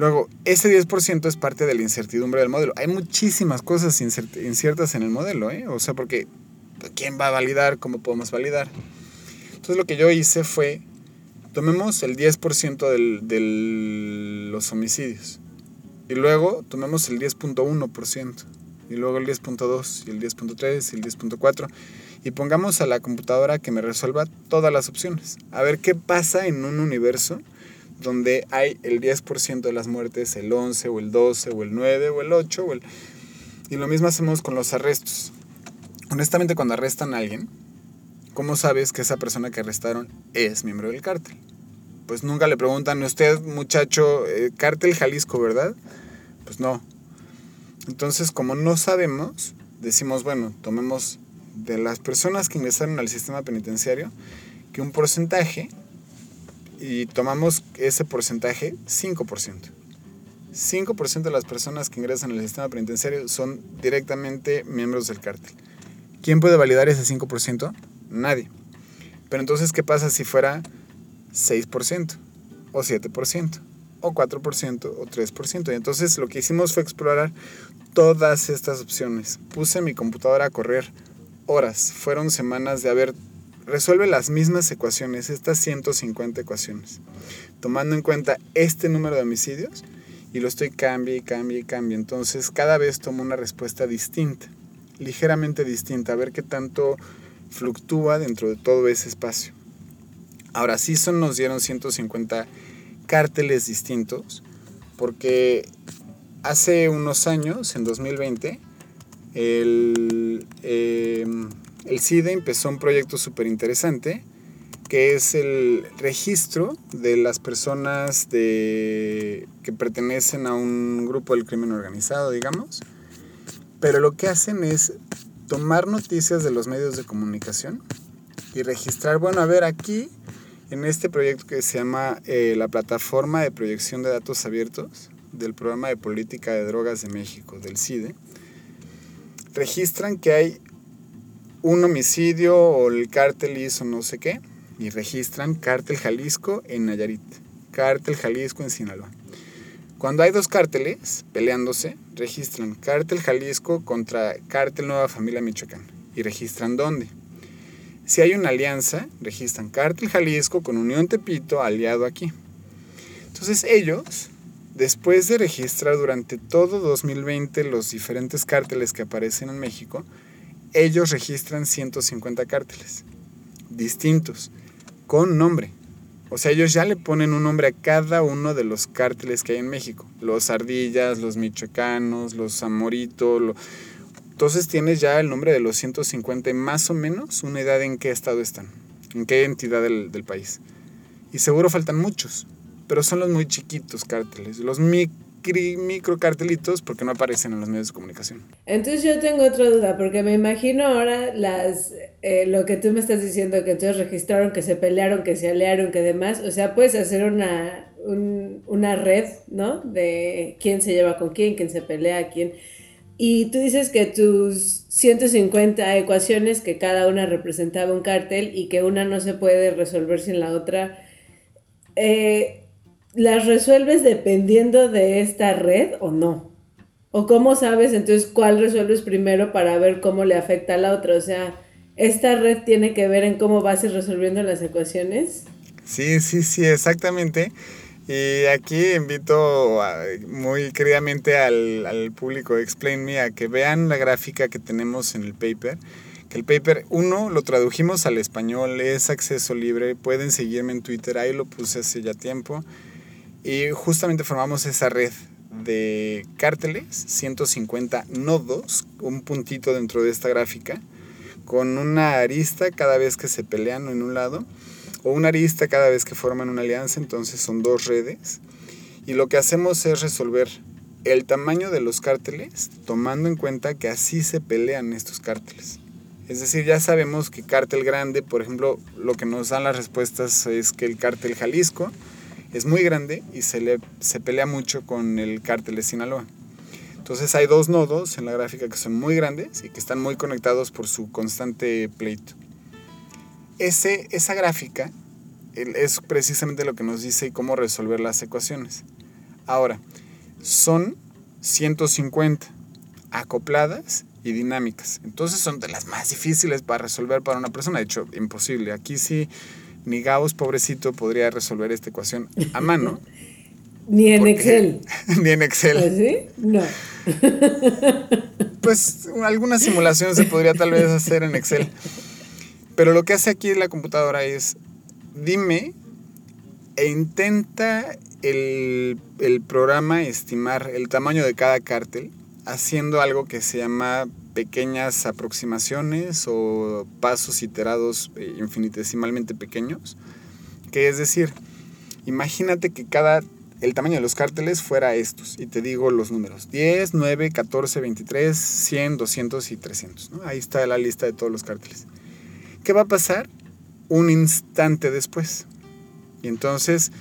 Luego, ese 10% es parte de la incertidumbre del modelo. Hay muchísimas cosas inciertas en el modelo, ¿eh? O sea, porque ¿quién va a validar? ¿Cómo podemos validar? Entonces lo que yo hice fue, tomemos el 10% de los homicidios. Y luego tomemos el 10.1%. Y luego el 10.2, y el 10.3, y el 10.4. Y pongamos a la computadora que me resuelva todas las opciones. A ver qué pasa en un universo donde hay el 10% de las muertes, el 11 o el 12 o el 9 o el 8 o el... Y lo mismo hacemos con los arrestos. Honestamente, cuando arrestan a alguien, ¿cómo sabes que esa persona que arrestaron es miembro del cártel? Pues nunca le preguntan, usted muchacho, eh, cártel Jalisco, ¿verdad? Pues no. Entonces, como no sabemos, decimos, bueno, tomemos de las personas que ingresaron al sistema penitenciario, que un porcentaje y tomamos ese porcentaje, 5%. 5% de las personas que ingresan al sistema penitenciario son directamente miembros del cártel. ¿Quién puede validar ese 5%? Nadie. Pero entonces, ¿qué pasa si fuera 6%? ¿O 7%? ¿O 4%? ¿O 3%? Y entonces lo que hicimos fue explorar todas estas opciones. Puse mi computadora a correr horas. Fueron semanas de haber resuelve las mismas ecuaciones, estas 150 ecuaciones, tomando en cuenta este número de homicidios y lo estoy cambie y cambie y cambie. Entonces cada vez tomo una respuesta distinta, ligeramente distinta, a ver qué tanto fluctúa dentro de todo ese espacio. Ahora sí son, nos dieron 150 cárteles distintos, porque hace unos años, en 2020, el... Eh, el CIDE empezó un proyecto súper interesante que es el registro de las personas de, que pertenecen a un grupo del crimen organizado, digamos. Pero lo que hacen es tomar noticias de los medios de comunicación y registrar, bueno, a ver, aquí en este proyecto que se llama eh, la Plataforma de Proyección de Datos Abiertos del Programa de Política de Drogas de México, del CIDE, registran que hay un homicidio o el cártel hizo no sé qué y registran cártel Jalisco en Nayarit, cártel Jalisco en Sinaloa. Cuando hay dos cárteles peleándose, registran cártel Jalisco contra cártel Nueva Familia Michoacán y registran dónde. Si hay una alianza, registran cártel Jalisco con Unión Tepito aliado aquí. Entonces ellos, después de registrar durante todo 2020 los diferentes cárteles que aparecen en México, ellos registran 150 cárteles distintos, con nombre. O sea, ellos ya le ponen un nombre a cada uno de los cárteles que hay en México. Los ardillas, los michoacanos, los zamorito. Entonces tienes ya el nombre de los 150 y más o menos una idea de en qué estado están, en qué entidad del, del país. Y seguro faltan muchos, pero son los muy chiquitos cárteles. Los micro micro cartelitos porque no aparecen en los medios de comunicación. Entonces yo tengo otra duda, porque me imagino ahora las eh, lo que tú me estás diciendo, que entonces registraron, que se pelearon, que se aliaron, que demás, o sea, puedes hacer una, una red, ¿no? De quién se lleva con quién, quién se pelea, quién... Y tú dices que tus 150 ecuaciones, que cada una representaba un cártel y que una no se puede resolver sin la otra, eh, ¿las resuelves dependiendo de esta red o no? ¿O cómo sabes entonces cuál resuelves primero para ver cómo le afecta a la otra? O sea, ¿esta red tiene que ver en cómo vas resolviendo las ecuaciones? Sí, sí, sí, exactamente. Y aquí invito muy queridamente al, al público de Explain Me a que vean la gráfica que tenemos en el paper. Que el paper, uno, lo tradujimos al español, es acceso libre, pueden seguirme en Twitter, ahí lo puse hace ya tiempo. Y justamente formamos esa red de cárteles, 150 nodos, un puntito dentro de esta gráfica, con una arista cada vez que se pelean en un lado, o una arista cada vez que forman una alianza, entonces son dos redes. Y lo que hacemos es resolver el tamaño de los cárteles, tomando en cuenta que así se pelean estos cárteles. Es decir, ya sabemos que cártel grande, por ejemplo, lo que nos dan las respuestas es que el cártel Jalisco, es muy grande y se, le, se pelea mucho con el cártel de Sinaloa. Entonces hay dos nodos en la gráfica que son muy grandes y que están muy conectados por su constante pleito. Ese, esa gráfica es precisamente lo que nos dice cómo resolver las ecuaciones. Ahora, son 150 acopladas y dinámicas. Entonces son de las más difíciles para resolver para una persona. De hecho, imposible. Aquí sí ni Gauss, pobrecito, podría resolver esta ecuación a mano. ni en Excel. ni en Excel. ¿Ah, ¿Sí? No. pues alguna simulación se podría tal vez hacer en Excel. Pero lo que hace aquí la computadora es, dime e intenta el, el programa estimar el tamaño de cada cártel haciendo algo que se llama pequeñas aproximaciones o pasos iterados eh, infinitesimalmente pequeños. Que es decir, imagínate que cada el tamaño de los cárteles fuera estos. Y te digo los números. 10, 9, 14, 23, 100, 200 y 300. Ahí está la lista de todos los cárteles. ¿Qué va a pasar? Un instante después. Y entonces,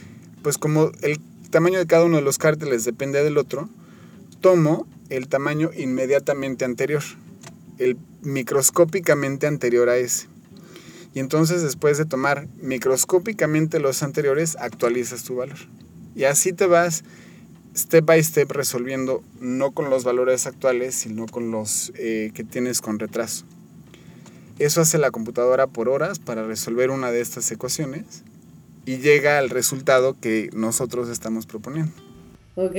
pues como el tamaño de cada uno de los cárteles depende del otro, tomo el tamaño inmediatamente anterior, el microscópicamente anterior a ese. Y entonces después de tomar microscópicamente los anteriores, actualizas tu valor. Y así te vas step by step resolviendo, no con los valores actuales, sino con los eh, que tienes con retraso. Eso hace la computadora por horas para resolver una de estas ecuaciones y llega al resultado que nosotros estamos proponiendo. Ok,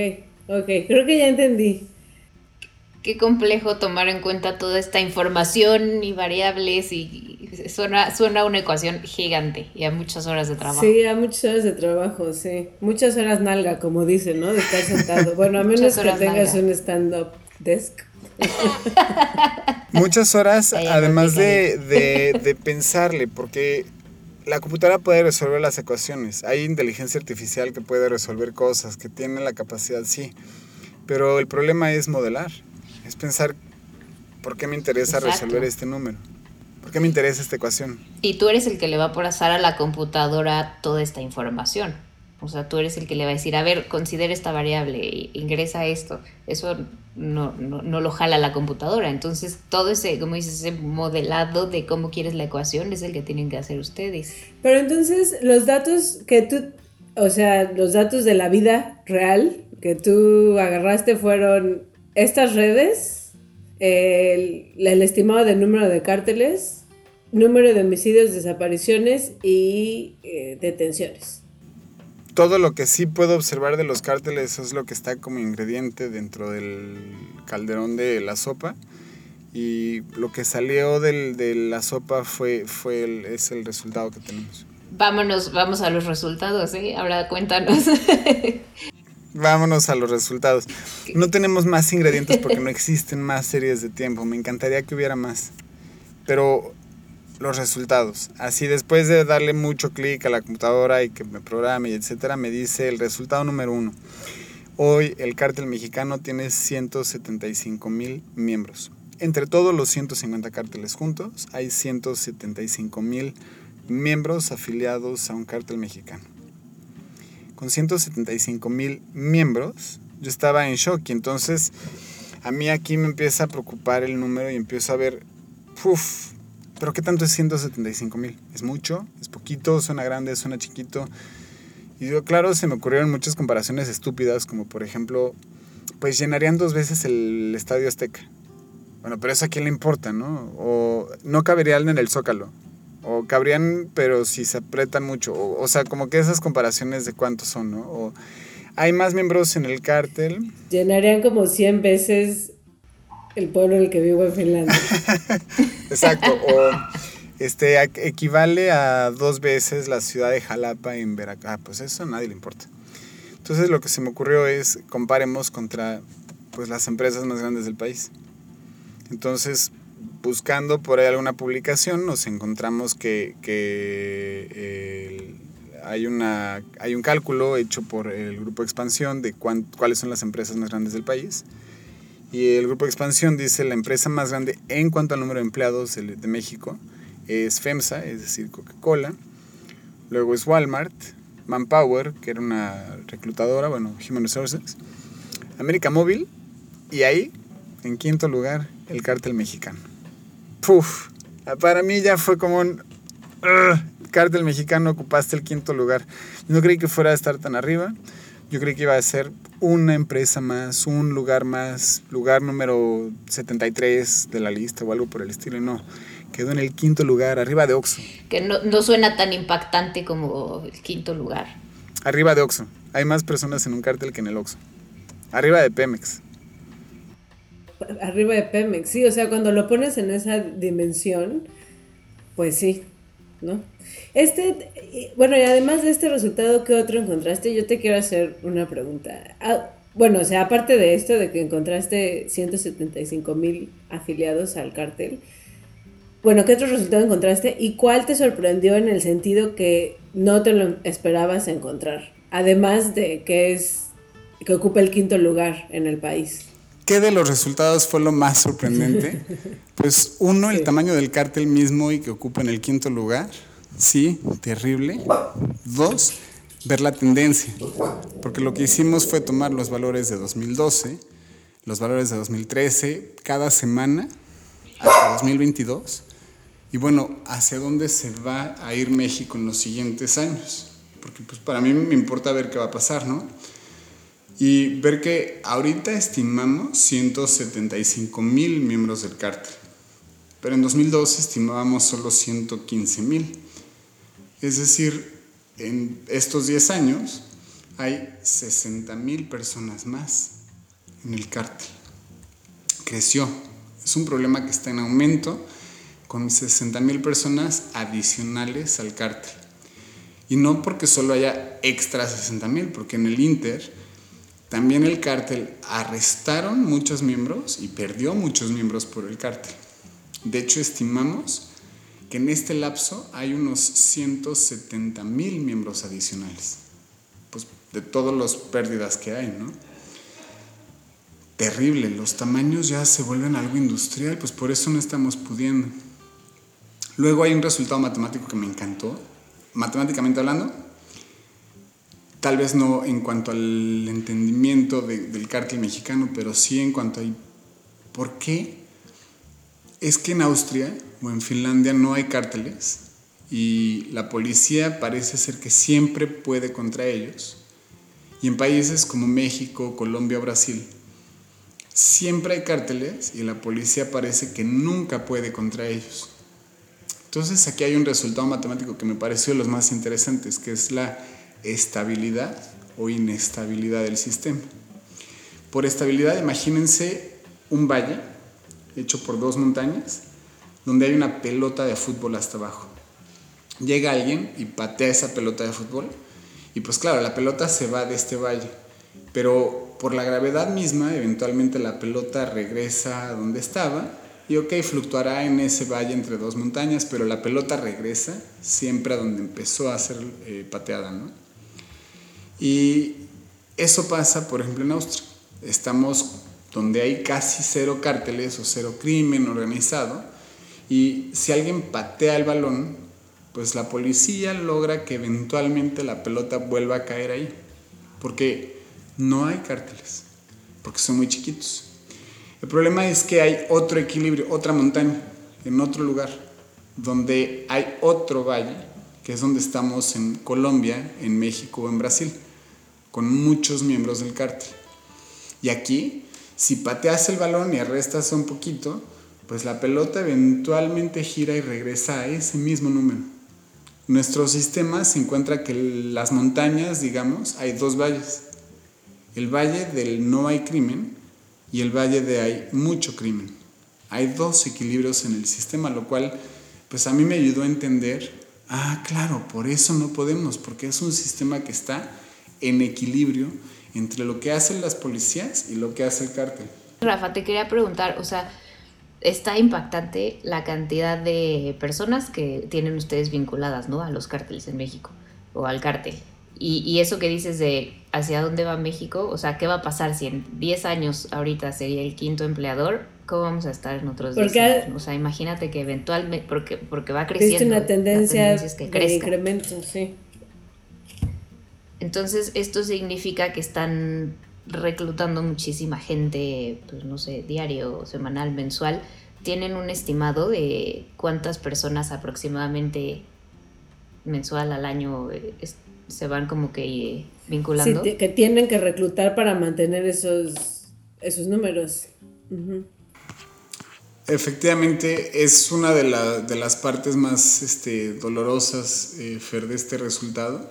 ok, creo que ya entendí qué complejo tomar en cuenta toda esta información y variables y suena, suena una ecuación gigante y a muchas horas de trabajo. Sí, a muchas horas de trabajo, sí. Muchas horas nalga, como dicen, ¿no? De estar sentado. Bueno, a menos que tengas un stand-up desk. muchas horas, además de, de, de pensarle, porque la computadora puede resolver las ecuaciones. Hay inteligencia artificial que puede resolver cosas, que tiene la capacidad, sí. Pero el problema es modelar es pensar, ¿por qué me interesa resolver este número? ¿Por qué me interesa esta ecuación? Y tú eres el que le va a pasar a la computadora toda esta información. O sea, tú eres el que le va a decir, a ver, considera esta variable, ingresa esto. Eso no, no, no, lo jala la computadora. Entonces, todo ese, como dices, ese modelado de cómo quieres la ecuación es el que tienen que hacer ustedes. Pero entonces, los datos que tú, o sea, los datos de la vida real que tú agarraste fueron estas redes, el, el estimado del número de cárteles, número de homicidios, desapariciones y eh, detenciones. Todo lo que sí puedo observar de los cárteles es lo que está como ingrediente dentro del calderón de la sopa. Y lo que salió del, de la sopa fue, fue el, es el resultado que tenemos. Vámonos, vamos a los resultados, ¿eh? Ahora cuéntanos. Vámonos a los resultados. No tenemos más ingredientes porque no existen más series de tiempo. Me encantaría que hubiera más. Pero los resultados. Así después de darle mucho clic a la computadora y que me programe y etcétera, me dice el resultado número uno. Hoy el cártel mexicano tiene 175 mil miembros. Entre todos los 150 cárteles juntos, hay 175 mil miembros afiliados a un cártel mexicano con 175 mil miembros, yo estaba en shock y entonces a mí aquí me empieza a preocupar el número y empiezo a ver, uff, pero ¿qué tanto es 175 mil? ¿Es mucho? ¿Es poquito? ¿Suena grande? ¿Suena chiquito? Y yo, claro, se me ocurrieron muchas comparaciones estúpidas, como por ejemplo, pues llenarían dos veces el Estadio Azteca. Bueno, pero eso a quién le importa, ¿no? O no caberían en el Zócalo. O cabrían, pero si se apretan mucho. O, sea, como que esas comparaciones de cuántos son, ¿no? O hay más miembros en el cártel. Llenarían como 100 veces el pueblo en el que vivo en Finlandia. Exacto. O este, equivale a dos veces la ciudad de Jalapa en Veracruz. Ah, pues eso a nadie le importa. Entonces lo que se me ocurrió es comparemos contra pues, las empresas más grandes del país. Entonces, buscando por ahí alguna publicación, nos encontramos que, hay, una, hay un cálculo hecho por el Grupo Expansión de cuáles son las empresas más grandes del país. Y el Grupo Expansión dice la empresa más grande en cuanto al número de empleados de México es FEMSA, es decir, Coca-Cola. Luego es Walmart, Manpower, que era una reclutadora, bueno, Human Resources, América Móvil y ahí, en quinto lugar, el cártel mexicano. Puf, para mí ya fue como un... cártel mexicano, ocupaste el quinto lugar. No creí que fuera a estar tan arriba. Yo creí que iba a ser una empresa más, un lugar más, lugar número 73 de la lista o algo por el estilo. No, quedó en el quinto lugar, arriba de Oxxo. Que no, no suena tan impactante como el quinto lugar. Arriba de Oxxo. Hay más personas en un cártel que en el Oxxo. Arriba de Pemex arriba de Pemex, sí, o sea, cuando lo pones en esa dimensión, pues sí, ¿no? Este, bueno, y además de este resultado, ¿qué otro encontraste? Yo te quiero hacer una pregunta. Ah, bueno, o sea, aparte de esto, de que encontraste 175 mil afiliados al cártel, bueno, ¿qué otro resultado encontraste y cuál te sorprendió en el sentido que no te lo esperabas encontrar? Además de que es que ocupa el quinto lugar en el país. ¿Qué de los resultados fue lo más sorprendente? Pues uno, el tamaño del cártel mismo y que ocupa en el quinto lugar. Sí, terrible. Dos, ver la tendencia. Porque lo que hicimos fue tomar los valores de 2012, los valores de 2013, cada semana hasta 2022. Y bueno, hacia dónde se va a ir México en los siguientes años. Porque pues para mí me importa ver qué va a pasar, ¿no? Y ver que ahorita estimamos 175 mil miembros del cártel, pero en 2012 estimábamos solo 115 mil. Es decir, en estos 10 años hay 60 mil personas más en el cártel. Creció. Es un problema que está en aumento con 60 mil personas adicionales al cártel. Y no porque solo haya extra 60 mil, porque en el Inter también el cártel arrestaron muchos miembros y perdió muchos miembros por el cártel. De hecho, estimamos que en este lapso hay unos 170 mil miembros adicionales, pues de todas las pérdidas que hay, ¿no? Terrible, los tamaños ya se vuelven algo industrial, pues por eso no estamos pudiendo. Luego hay un resultado matemático que me encantó, matemáticamente hablando, tal vez no en cuanto al entendimiento del cártel mexicano, pero sí en cuanto a por qué es que en Austria o en Finlandia no hay cárteles y la policía parece ser que siempre puede contra ellos. Y en países como México, Colombia o Brasil, siempre hay cárteles y la policía parece que nunca puede contra ellos. Entonces aquí hay un resultado matemático que me pareció de los más interesantes, que es la estabilidad o inestabilidad del sistema. Por estabilidad, imagínense un valle hecho por dos montañas, donde hay una pelota de fútbol hasta abajo. Llega alguien y patea esa pelota de fútbol, y pues claro, la pelota se va de este valle, pero por la gravedad misma, eventualmente la pelota regresa a donde estaba y ok, fluctuará en ese valle entre dos montañas, pero la pelota regresa siempre a donde empezó a ser eh, pateada, ¿no? Y eso pasa, por ejemplo, en Austria. Estamos donde hay casi cero cárteles o cero crimen organizado, y si alguien patea el balón, pues la policía logra que eventualmente la pelota vuelva a caer ahí, porque no hay cárteles, porque son muy chiquitos. El problema es que hay otro equilibrio, otra montaña, en otro lugar, donde hay otro valle, que es donde estamos en Colombia, en México o en Brasil, con muchos miembros del cártel. Y aquí, si pateas el balón y arrestas un poquito, pues la pelota eventualmente gira y regresa a ese mismo número. Nuestro sistema se encuentra que las montañas, digamos, hay dos valles. El valle del no hay crimen, y el valle de hay mucho crimen. Hay dos equilibrios en el sistema, lo cual pues a mí me ayudó a entender, ah, claro, por eso no podemos, porque es un sistema que está en equilibrio entre lo que hacen las policías y lo que hace el cártel. Rafa, te quería preguntar, o sea, está impactante la cantidad de personas que tienen ustedes vinculadas, ¿no? A los cárteles en México o al cártel. Y, eso que dices de hacia dónde va México, o sea, ¿qué va a pasar si en 10 años ahorita sería el quinto empleador? ¿Cómo vamos a estar en otros 10 años? O sea, imagínate que eventualmente, porque, porque va creciendo. Es una tendencia, de incremento, sí. Entonces, esto significa que están reclutando muchísima gente, pues no sé, diario, semanal, mensual. ¿Tienen un estimado de cuántas personas aproximadamente mensual al año eh, se van como que eh, vinculando. que tienen que reclutar para mantener esos, esos números. Efectivamente, es una de, de, las partes más este, dolorosas, eh, Fer, de este resultado.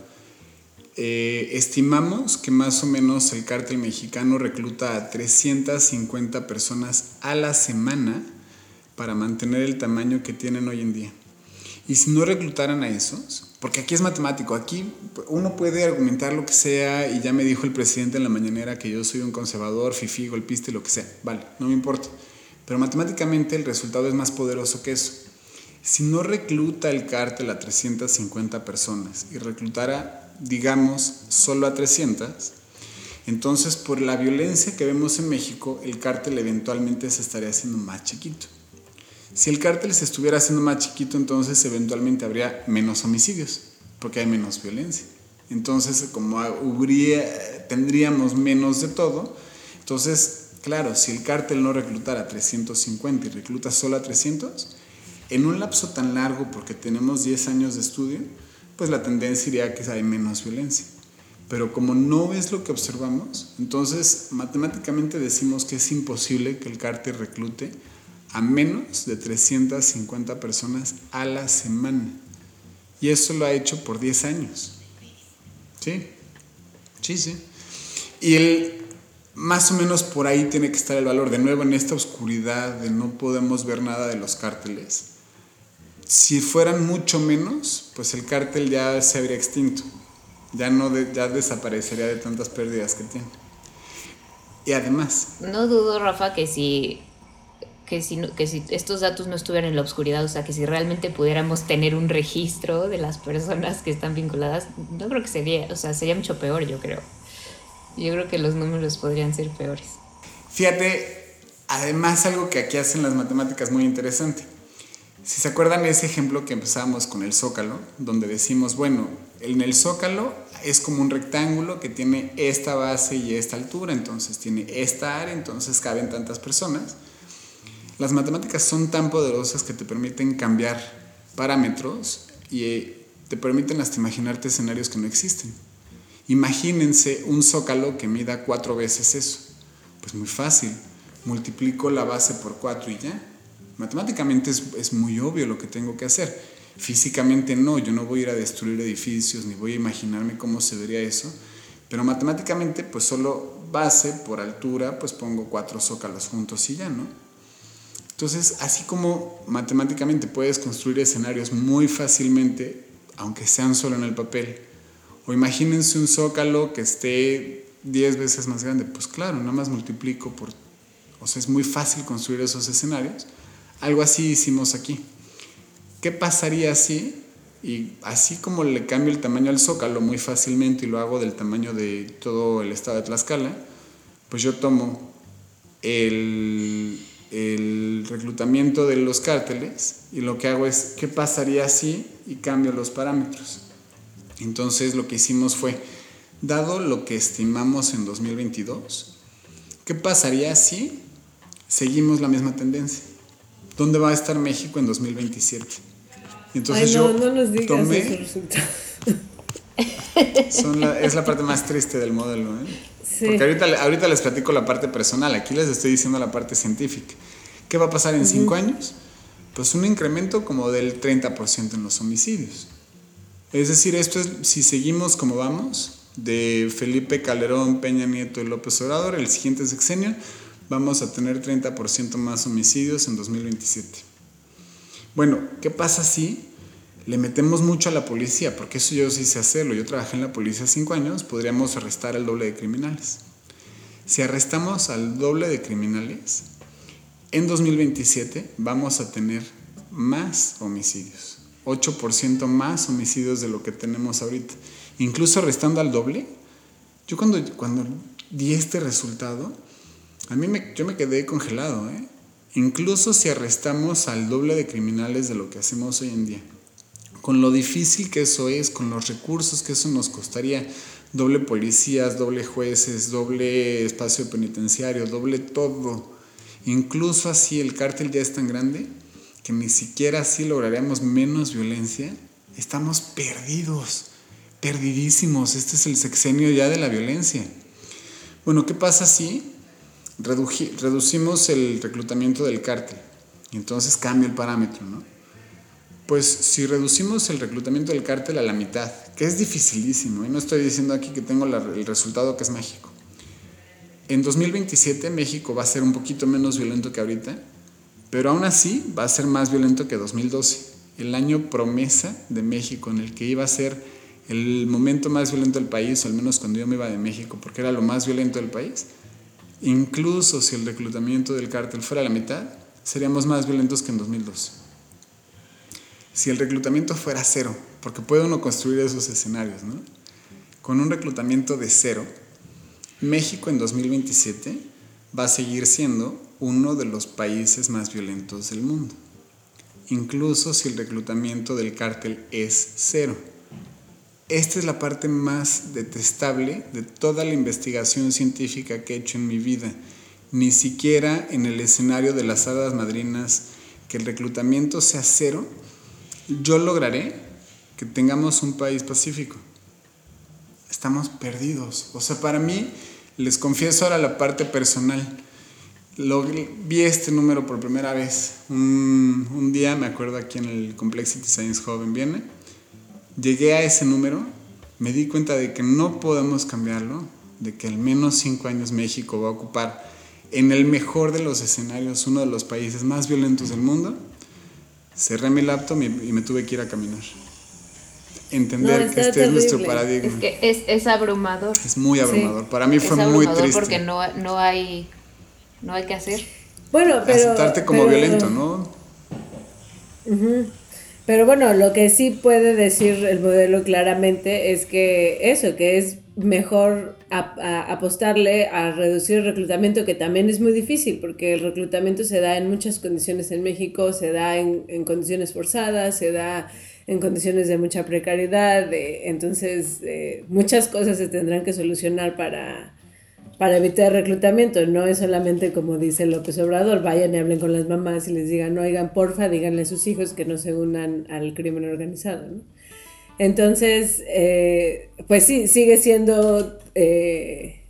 Eh, estimamos que más o menos el cártel mexicano recluta a 350 personas a la semana para mantener el tamaño que tienen hoy en día. Y si no reclutaran a esos, porque aquí es matemático, aquí uno puede argumentar lo que sea y ya me dijo el presidente en la mañanera que yo soy un conservador, fifi, golpista y lo que sea, vale, no me importa. Pero matemáticamente el resultado es más poderoso que eso. Si no recluta el cártel a 350 personas y reclutara, digamos, solo a 300, entonces por la violencia que vemos en México, el cártel eventualmente se estaría haciendo más chiquito. Si el cártel se estuviera haciendo más chiquito, entonces eventualmente habría menos homicidios, porque hay menos violencia. Entonces, como habría, tendríamos menos de todo, entonces, claro, si el cártel no reclutara 350 y recluta solo a 300, en un lapso tan largo, porque tenemos 10 años de estudio, pues la tendencia iría a que hay menos violencia. Pero como no es lo que observamos, entonces matemáticamente decimos que es imposible que el cártel reclute a menos de 350 personas a la semana. Y eso lo ha hecho por 10 años. ¿Sí? Sí, sí. Y el, más o menos por ahí tiene que estar el valor. De nuevo, en esta oscuridad de no podemos ver nada de los cárteles. Si fueran mucho menos, pues el cártel ya se habría extinto. Ya, no ya desaparecería de tantas pérdidas que tiene. Y además... No dudo, Rafa, que si que si, que si estos datos no estuvieran en la oscuridad, o sea, que si realmente pudiéramos tener un registro de las personas que están vinculadas, no creo que sería, o sea, sería mucho peor, yo creo. Yo creo que los números podrían ser peores. Fíjate, además algo que aquí hacen las matemáticas muy interesante. Si se acuerdan ese ejemplo que empezamos con el zócalo, donde decimos, bueno, en el zócalo es como un rectángulo que tiene esta base y esta altura, entonces tiene esta área, entonces caben tantas personas. Las matemáticas son tan poderosas que te permiten cambiar parámetros y eh, te permiten hasta imaginarte escenarios que no existen. Imagínense un zócalo que mida cuatro veces eso. Pues muy fácil, multiplico la base por cuatro y ya. Matemáticamente es, muy obvio lo que tengo que hacer Físicamente no, yo no voy a ir a destruir edificios ni voy a imaginarme cómo se vería eso, pero matemáticamente pues solo base por altura pues pongo cuatro zócalos juntos y ya, ¿no? Entonces, así como matemáticamente puedes construir escenarios muy fácilmente, aunque sean solo en el papel, o imagínense un zócalo que esté 10 veces más grande, pues claro, nada más multiplico por... O sea, es muy fácil construir esos escenarios. Algo así hicimos aquí. ¿Qué pasaría si, y así como le cambio el tamaño al zócalo muy fácilmente y lo hago del tamaño de todo el estado de Tlaxcala, pues yo tomo el, reclutamiento de los cárteles y lo que hago es, ¿qué pasaría si y cambio los parámetros? Entonces lo que hicimos fue, dado lo que estimamos en 2022, ¿qué pasaría si seguimos la misma tendencia? ¿Dónde va a estar México en 2027? Entonces no, yo no nos digas tomé, es la parte más triste del modelo. ¿eh? Porque ahorita, ahorita les platico la parte personal, aquí les estoy diciendo la parte científica. ¿Qué va a pasar en cinco años? Pues un incremento como del 30% en los homicidios. Es decir, esto es, si seguimos como vamos, de Felipe Calderón, Peña Nieto y López Obrador, el siguiente sexenio, vamos a tener 30% más homicidios en 2027. Bueno, ¿qué pasa si le metemos mucho a la policía? Porque eso yo sí sé hacerlo. Yo trabajé en la policía cinco años, podríamos arrestar al doble de criminales. Si arrestamos al doble de criminales, en 2027 vamos a tener más homicidios. 8% más homicidios de lo que tenemos ahorita. Incluso arrestando al doble. Yo cuando, cuando di este resultado, a mí me, yo me quedé congelado. ¿eh? incluso si arrestamos al doble de criminales de lo que hacemos hoy en día. Con lo difícil que eso es, con los recursos que eso nos costaría, doble policías, doble jueces, doble espacio penitenciario, doble todo. Incluso así el cártel ya es tan grande que ni siquiera así lograríamos menos violencia. Estamos perdidos, perdidísimos. Este es el sexenio ya de la violencia. Bueno, ¿qué pasa si reducimos el reclutamiento del cártel y entonces cambia el parámetro, ¿no? Pues si reducimos el reclutamiento del cártel a la mitad, que es dificilísimo, y no estoy diciendo aquí que tengo el resultado que es México. En 2027 México va a ser un poquito menos violento que ahorita, pero aún así va a ser más violento que 2012, el año promesa de México en el que iba a ser el momento más violento del país, o al menos cuando yo me iba de México, porque era lo más violento del país Incluso si el reclutamiento del cártel fuera la mitad, seríamos más violentos que en 2002. Si el reclutamiento fuera cero, porque puede uno construir esos escenarios, ¿no? Con un reclutamiento de cero, México en 2027 va a seguir siendo uno de los países más violentos del mundo, incluso si el reclutamiento del cártel es cero. Esta es la parte más detestable de toda la investigación científica que he hecho en mi vida. Ni siquiera en el escenario de las hadas madrinas, que el reclutamiento sea cero, yo lograré que tengamos un país pacífico. Estamos perdidos. O sea, para mí, les confieso ahora la parte personal. Vi este número por primera vez. Un, un día, me acuerdo aquí en el Complexity Science Hub en Viena, llegué a ese número, me di cuenta de que no podemos cambiarlo, de que al menos cinco años México va a ocupar en el mejor de los escenarios uno de los países más violentos del mundo, cerré mi laptop y, me tuve que ir a caminar. Entender que este es nuestro paradigma. Es que es, abrumador. Es muy abrumador. Para mí fue muy triste. porque no, no, hay, no hay que hacer. Bueno, pero... Aceptarte como violento, ¿no? Pero bueno, lo que sí puede decir el modelo claramente es que eso, que es mejor apostarle a reducir el reclutamiento, que también es muy difícil, porque el reclutamiento se da en muchas condiciones en México, se da en, condiciones forzadas, se da en condiciones de mucha precariedad, entonces eh, muchas cosas se tendrán que solucionar para, para evitar reclutamiento. No es solamente como dice López Obrador, vayan y hablen con las mamás y les digan, oigan, porfa, díganle a sus hijos que no se unan al crimen organizado. Entonces, eh, pues sí, sigue siendo eh,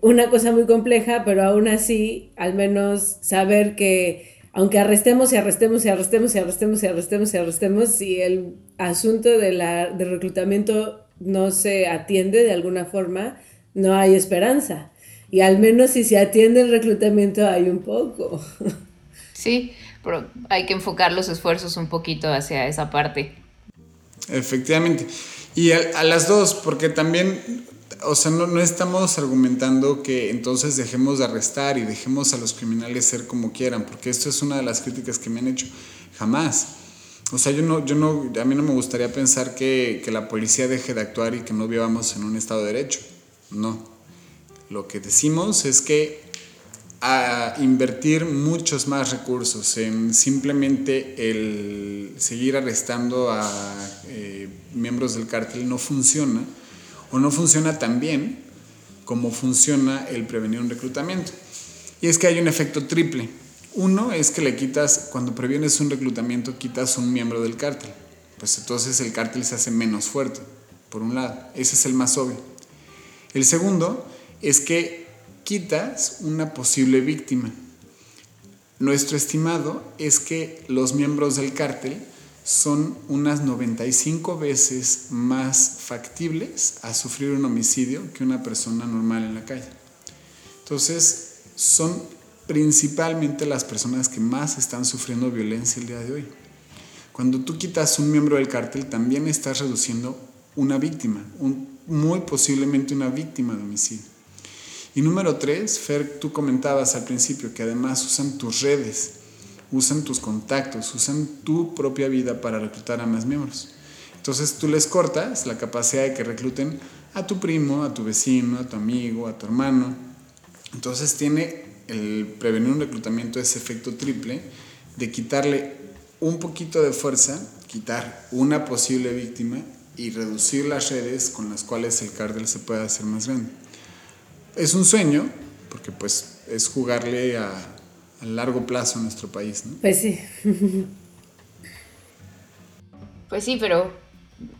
una cosa muy compleja, pero aún así, al menos saber que aunque arrestemos y arrestemos y arrestemos y arrestemos y arrestemos y arrestemos, si el asunto de la, del reclutamiento no se atiende de alguna forma, no hay esperanza. Y al menos si se atiende el reclutamiento hay un poco. Sí, pero hay que enfocar los esfuerzos un poquito hacia esa parte. Efectivamente. Y a, las dos, porque también, o sea, no, no, estamos argumentando que entonces dejemos de arrestar y dejemos a los criminales ser como quieran, porque esto es una de las críticas que me han hecho. Jamás. O sea, yo no, yo no, a mí no me gustaría pensar que, que la policía deje de actuar y que no vivamos en un Estado de Derecho. No. Lo que decimos es que a invertir muchos más recursos en simplemente el seguir arrestando a eh, miembros del cártel no funciona o no funciona tan bien como funciona el prevenir un reclutamiento. Y es que hay un efecto triple. Uno es que le quitas, cuando previenes un reclutamiento, quitas un miembro del cártel. Pues entonces el cártel se hace menos fuerte, por un lado. Ese es el más obvio. El segundo es que quitas una posible víctima. Nuestro estimado es que los miembros del cártel son unas 95 veces más factibles a sufrir un homicidio que una persona normal en la calle. Entonces, son principalmente las personas que más están sufriendo violencia el día de hoy. Cuando tú quitas un miembro del cártel, también estás reduciendo una víctima, muy posiblemente una víctima de homicidio. Y número tres, Fer, tú comentabas al principio que además usan tus redes, usan tus contactos, usan tu propia vida para reclutar a más miembros. Entonces tú les cortas la capacidad de que recluten a tu primo, a tu vecino, a tu amigo, a tu hermano. Entonces tiene el prevenir un reclutamiento ese efecto triple de quitarle un poquito de fuerza, quitar una posible víctima y reducir las redes con las cuales el cártel se puede hacer más grande es un sueño, porque pues es jugarle a, largo plazo a nuestro país, ¿no? Pues sí. Pues sí, pero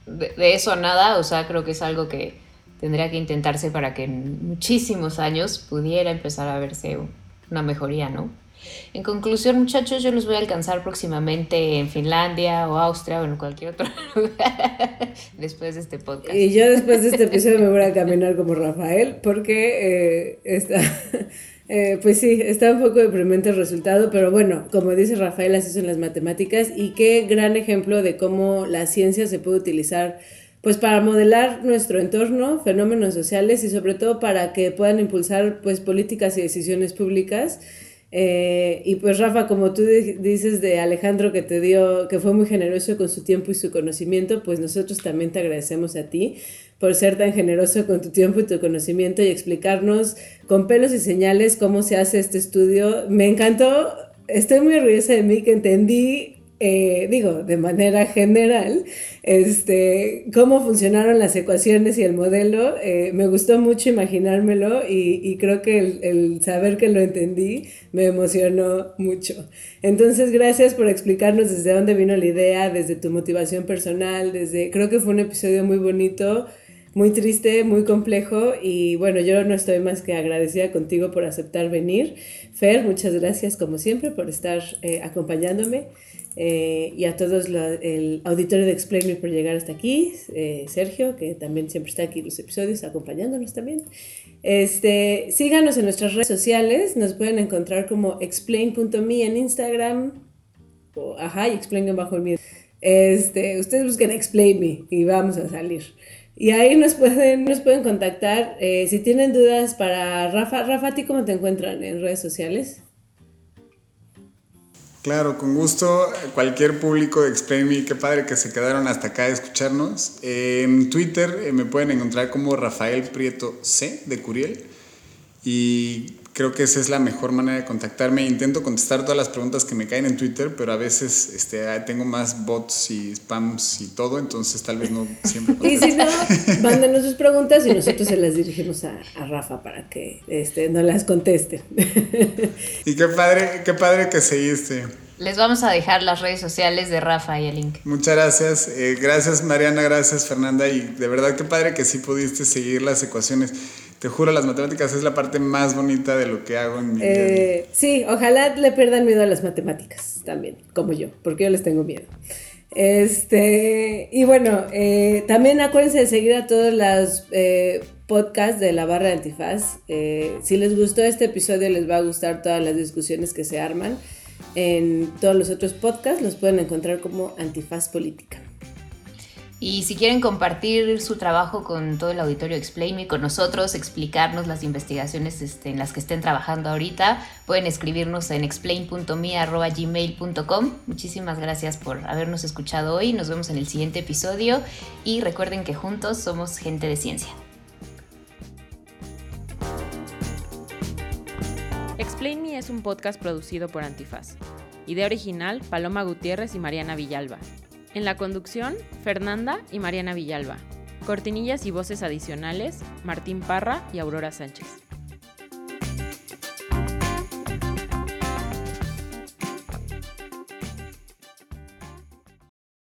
de, eso nada, o sea, creo que es algo que tendría que intentarse para que en muchísimos años pudiera empezar a verse una mejoría, ¿no? En conclusión, muchachos, yo los voy a alcanzar próximamente en Finlandia o Austria o en cualquier otro lugar después de este podcast. Y yo después de este episodio me voy a caminar como Rafael porque eh, está, eh, pues sí, está un poco deprimente el resultado, pero bueno, como dice Rafael, así son las matemáticas y qué gran ejemplo de cómo la ciencia se puede utilizar pues para modelar nuestro entorno, fenómenos sociales y sobre todo para que puedan impulsar pues políticas y decisiones públicas eh, y pues Rafa, como tú dices de Alejandro que te dio, que fue muy generoso con su tiempo y su conocimiento, pues nosotros también te agradecemos a ti por ser tan generoso con tu tiempo y tu conocimiento y explicarnos con pelos y señales cómo se hace este estudio. Me encantó, estoy muy orgullosa de mí que entendí eh, digo, de manera general, este, cómo funcionaron las ecuaciones y el modelo. Eh, me gustó mucho imaginármelo y, creo que el, saber que lo entendí me emocionó mucho. Entonces, gracias por explicarnos desde dónde vino la idea, desde tu motivación personal, desde, creo que fue un episodio muy bonito. Muy triste, muy complejo y bueno, yo no estoy más que agradecida contigo por aceptar venir. Fer, muchas gracias como siempre por estar eh, acompañándome. Eh, y a todos el auditorio de Explain Me por llegar hasta aquí, eh, Sergio, que también siempre está aquí en los episodios acompañándonos también. Este, síganos en nuestras redes sociales, nos pueden encontrar como explain.me en Instagram, o, ajá, y explain bajo el mío. Este, ustedes busquen Explain Me y vamos a salir. Y ahí nos pueden, nos pueden contactar. Eh, si tienen dudas para Rafa, Rafa, ¿a ti cómo te encuentran en redes sociales? Claro, con gusto. Cualquier público de Me, qué padre que se quedaron hasta acá a escucharnos. En Twitter eh, me pueden encontrar como Rafael Prieto C de Curiel. Y creo que esa es la mejor manera de contactarme. Intento contestar todas las preguntas que me caen en Twitter, pero a veces este, tengo más bots y spams y todo, entonces tal vez no siempre. y si no, mándenos sus preguntas y nosotros se las dirigimos a, a Rafa para que este, no las conteste. y qué padre, qué padre que seguiste. Les vamos a dejar las redes sociales de Rafa y el link. Muchas gracias. Eh, gracias Mariana, gracias Fernanda y de verdad qué padre que sí pudiste seguir las ecuaciones. Te juro, las matemáticas es la parte más bonita de lo que hago en mi. Eh, sí, ojalá le pierdan miedo a las matemáticas también, como yo, porque yo les tengo miedo. Este, y bueno, eh, también acuérdense de seguir a todos los eh, podcasts de la barra de antifaz. si les gustó este episodio, les va a gustar todas las discusiones que se arman. En todos los otros podcasts los pueden encontrar como Antifaz Política. Y si quieren compartir su trabajo con todo el auditorio Explain Me, con nosotros, explicarnos las investigaciones este, en las que estén trabajando ahorita, pueden escribirnos en explain.me.gmail.com. Muchísimas gracias por habernos escuchado hoy. Nos vemos en el siguiente episodio y recuerden que juntos somos gente de ciencia. Explain Me es un podcast producido por Antifaz. Idea original, Paloma Gutiérrez y Mariana Villalba. En la conducción, Fernanda y Mariana Villalba. Cortinillas y voces adicionales, Martín Parra y Aurora Sánchez.